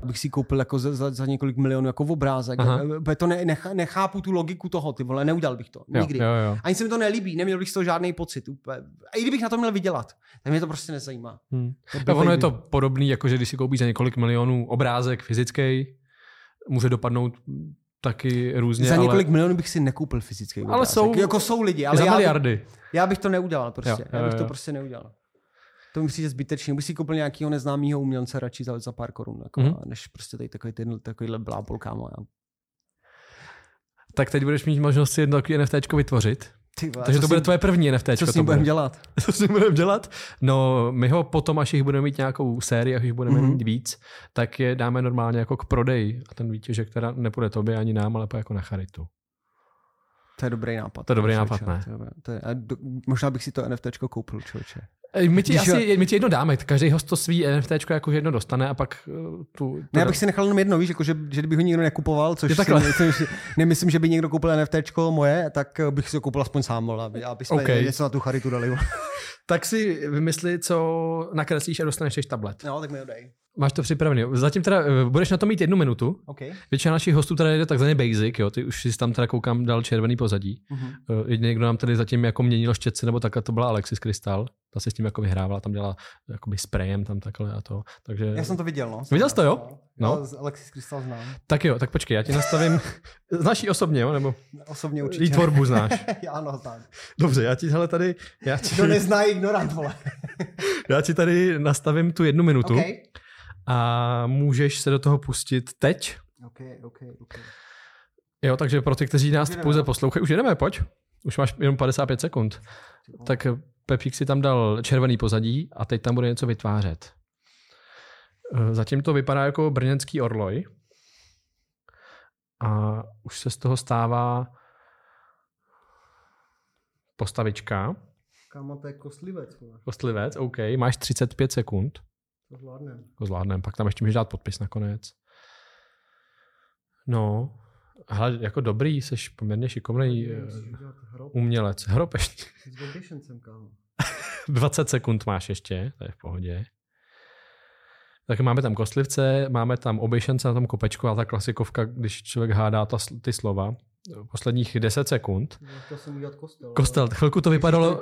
bych si koupil jako za, za, za několik milionů jako v obrázek. Aha. Eh, To ne, nech, nechápu tu logiku toho, ty vole, neudělal bych to, Jo, nikdy. jo, jo. Ani se mi to nelíbí, neměl bych z toho žádný pocit. Úplně. A i kdybych na to měl vydělat, tak mě to prostě nezajímá. Hmm. To ono je to podobný, jako že když si koupíš za několik milionů obrázek fyzický, může dopadnout taky různě, Za ale několik milionů bych si nekoupil fyzický Ale obrázek. jsou- Jako jsou lidi, ale za já bych, miliardy. já bych to neudělal prostě. Jo, Jo, jo, já bych to prostě neudělal. To mi přijde zbytečně. Bych si koupil nějakého neznámého umělce radši za, za pár korun, jako, Mhm. mm-hmm. než prostě tady takový ten, takovýhle blábol, kámo. Já. Tak teď budeš mít možnost si jedno takový NFTčko vytvořit. Ty vole, Takže to bude tvoje první NFTčko. Co s to ním bude. budeme dělat? Co s ním budeme dělat? No, my ho potom, až jich budeme mít nějakou sérii, až jich budeme Mhm. mm-hmm. mít víc, tak je dáme normálně jako k prodeji. A ten výtěžek teda nepůjde tobě ani nám, ale jako na charitu. To je dobrý nápad. To je dobrý nápad, ne? To je, možná bych si to NFTčko koupil, člověče. My ti, Když asi, my ti jedno dáme, každý host to svý NFTčko jako jedno dostane a pak uh, tu... tu Ne, já bych si nechal jenom jedno, víš, jako že, že kdyby ho nikdo nekupoval, což Je si nemyslím, že by někdo koupil NFTčko moje, tak eh, bych si ho koupil aspoň sám, aby, aby jsme OK. okay. něco na tu charitu dali. Tak si vymysli, co nakreslíš a dostaneš tablet. No, tak mi ho dej. Máš to připravený. Zatím teda eh, budeš na to mít jednu minutu. OK. Většina našich hostů teda jde takzvaně basic, jo. Ty už si tam teda koukám dal červený pozadí. Mhm. Uh, jediný, kdo nám tady zatím jako měnil štětce nebo takhle, to byla Alexis Krystal. Ta se s tím jako vyhrávala, tam dělala jakoby sprayem tam takhle a to. Takže... Já jsem to viděl, no. Viděl jsi to, jo? No. Já z Alexis Krystal znám. Tak jo, tak počkej, já ti nastavím... Znáš ji osobně, jo? Nebo Osobně její určitě. tvorbu znáš? Já ano, znám. Dobře, já ti hele tady... Já ti, Kdo nezná, ignorant, vole. já ti tady nastavím tu jednu minutu OK. A můžeš se do toho pustit teď. OK, OK, OK. Jo, takže pro ty, kteří nás Jedeme, pouze no. poslouchají, už jedeme, pojď. Už máš jenom 55 sekund. Tak Pepík si tam dal červený pozadí a teď tam bude něco vytvářet. Eh, Zatím to vypadá jako brněnský orloj. A už se z toho stává postavička. Kámo, to je kostlivec. Kostlivec, OK, máš 35 sekund. To zvládnem. To zvládneme, pak tam ještě můžeš dát podpis nakonec. No, hele, jako dobrý, jsi poměrně šikovný eh, umělec. Hrob ještě. S ambitioncem, kámo. 20 sekund máš ještě, to je v pohodě. Tak máme tam kostlivce, máme tam oběšence na tom kopečku a ta klasikovka, když člověk hádá ta, ty slova. Posledních 10 sekund. Chtěl jsem udělat kostel. Kostel, chvilku to vypadalo,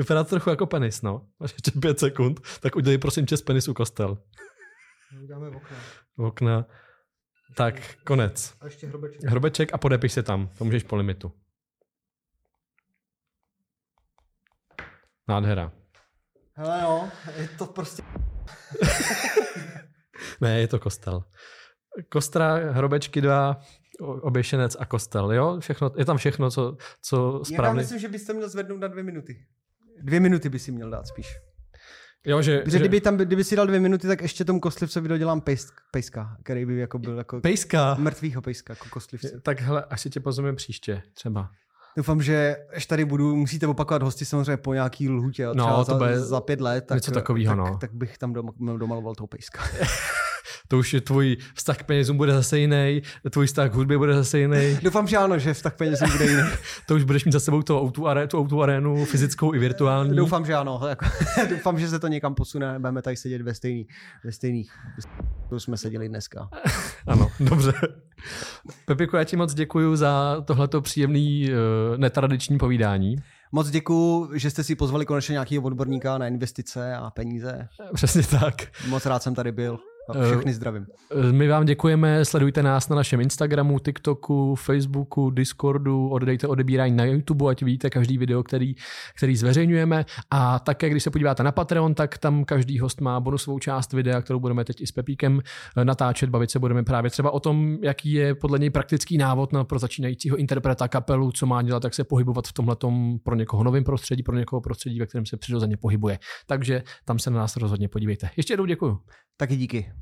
vypadá to trochu jako penis, no. Máš ještě 5 sekund, tak udělej prosím tě z penisu kostel. Uděláme okna. Okna. Tak, konec. A ještě hrobeček. Hrobeček a podepiš se tam, to můžeš po limitu. Nádhera. Hele no, je to prostě... Ne, je to kostel. Kostra, hrobečky dva, oběšenec a kostel, jo? Všechno, je tam všechno, co, co Já správně. myslím, že byste měl zvednout na dvě minuty. Dvě minuty by si měl dát spíš. Jo, že, Protože kdyby, tam, kdyby si dal dvě minuty, tak ještě tomu kostlivcovi dodělám pejsk, pejska, který by jako byl jako Pejska. mrtvýho pejska, jako kostlivce. Tak hele, až si tě pozveme příště, třeba. Doufám, že až tady budu, musíte opakovat hosti samozřejmě po nějaký lhůtě, jo, No, třeba to za, bude za pět let, tak, něco takovýho, tak, no. tak, bych tam doma, domaloval toho pejska. To už je tvůj vztah k penězům bude zase jiný, tvůj vztah k hudbě bude zase jiný. Doufám, že ano, že v tak peněz bude jiný. To už budeš mít za sebou tu autu, aré, tu autu arénu, fyzickou i virtuální. Doufám, že ano. Jako, doufám, že se to někam posune, budeme tady sedět ve, stejný, ve stejných, tu jsme seděli dneska. Ano, dobře. Pepiku, já ti moc děkuji za tohleto příjemný uh, netradiční povídání. Moc děkuji, že jste si pozvali konečně nějakého odborníka na investice a peníze. Přesně tak. Moc rád jsem tady byl. A všechny zdravím. Eh, My vám děkujeme, sledujte nás na našem Instagramu, TikToku, Facebooku, Discordu, oddejte odebírání na YouTube, ať vidíte každý video, který, který zveřejňujeme. A také, když se podíváte na Patreon, tak tam každý host má bonusovou část videa, kterou budeme teď i s Pepíkem eh, natáčet. Bavit se budeme právě třeba o tom, jaký je podle něj praktický návod na pro začínajícího interpreta kapelu, co má dělat, jak se pohybovat v tomhle pro někoho novém prostředí, pro někoho prostředí, ve kterém se přirozeně pohybuje. Takže tam se na nás rozhodně podívejte. Ještě jednou děkuju. Taky díky.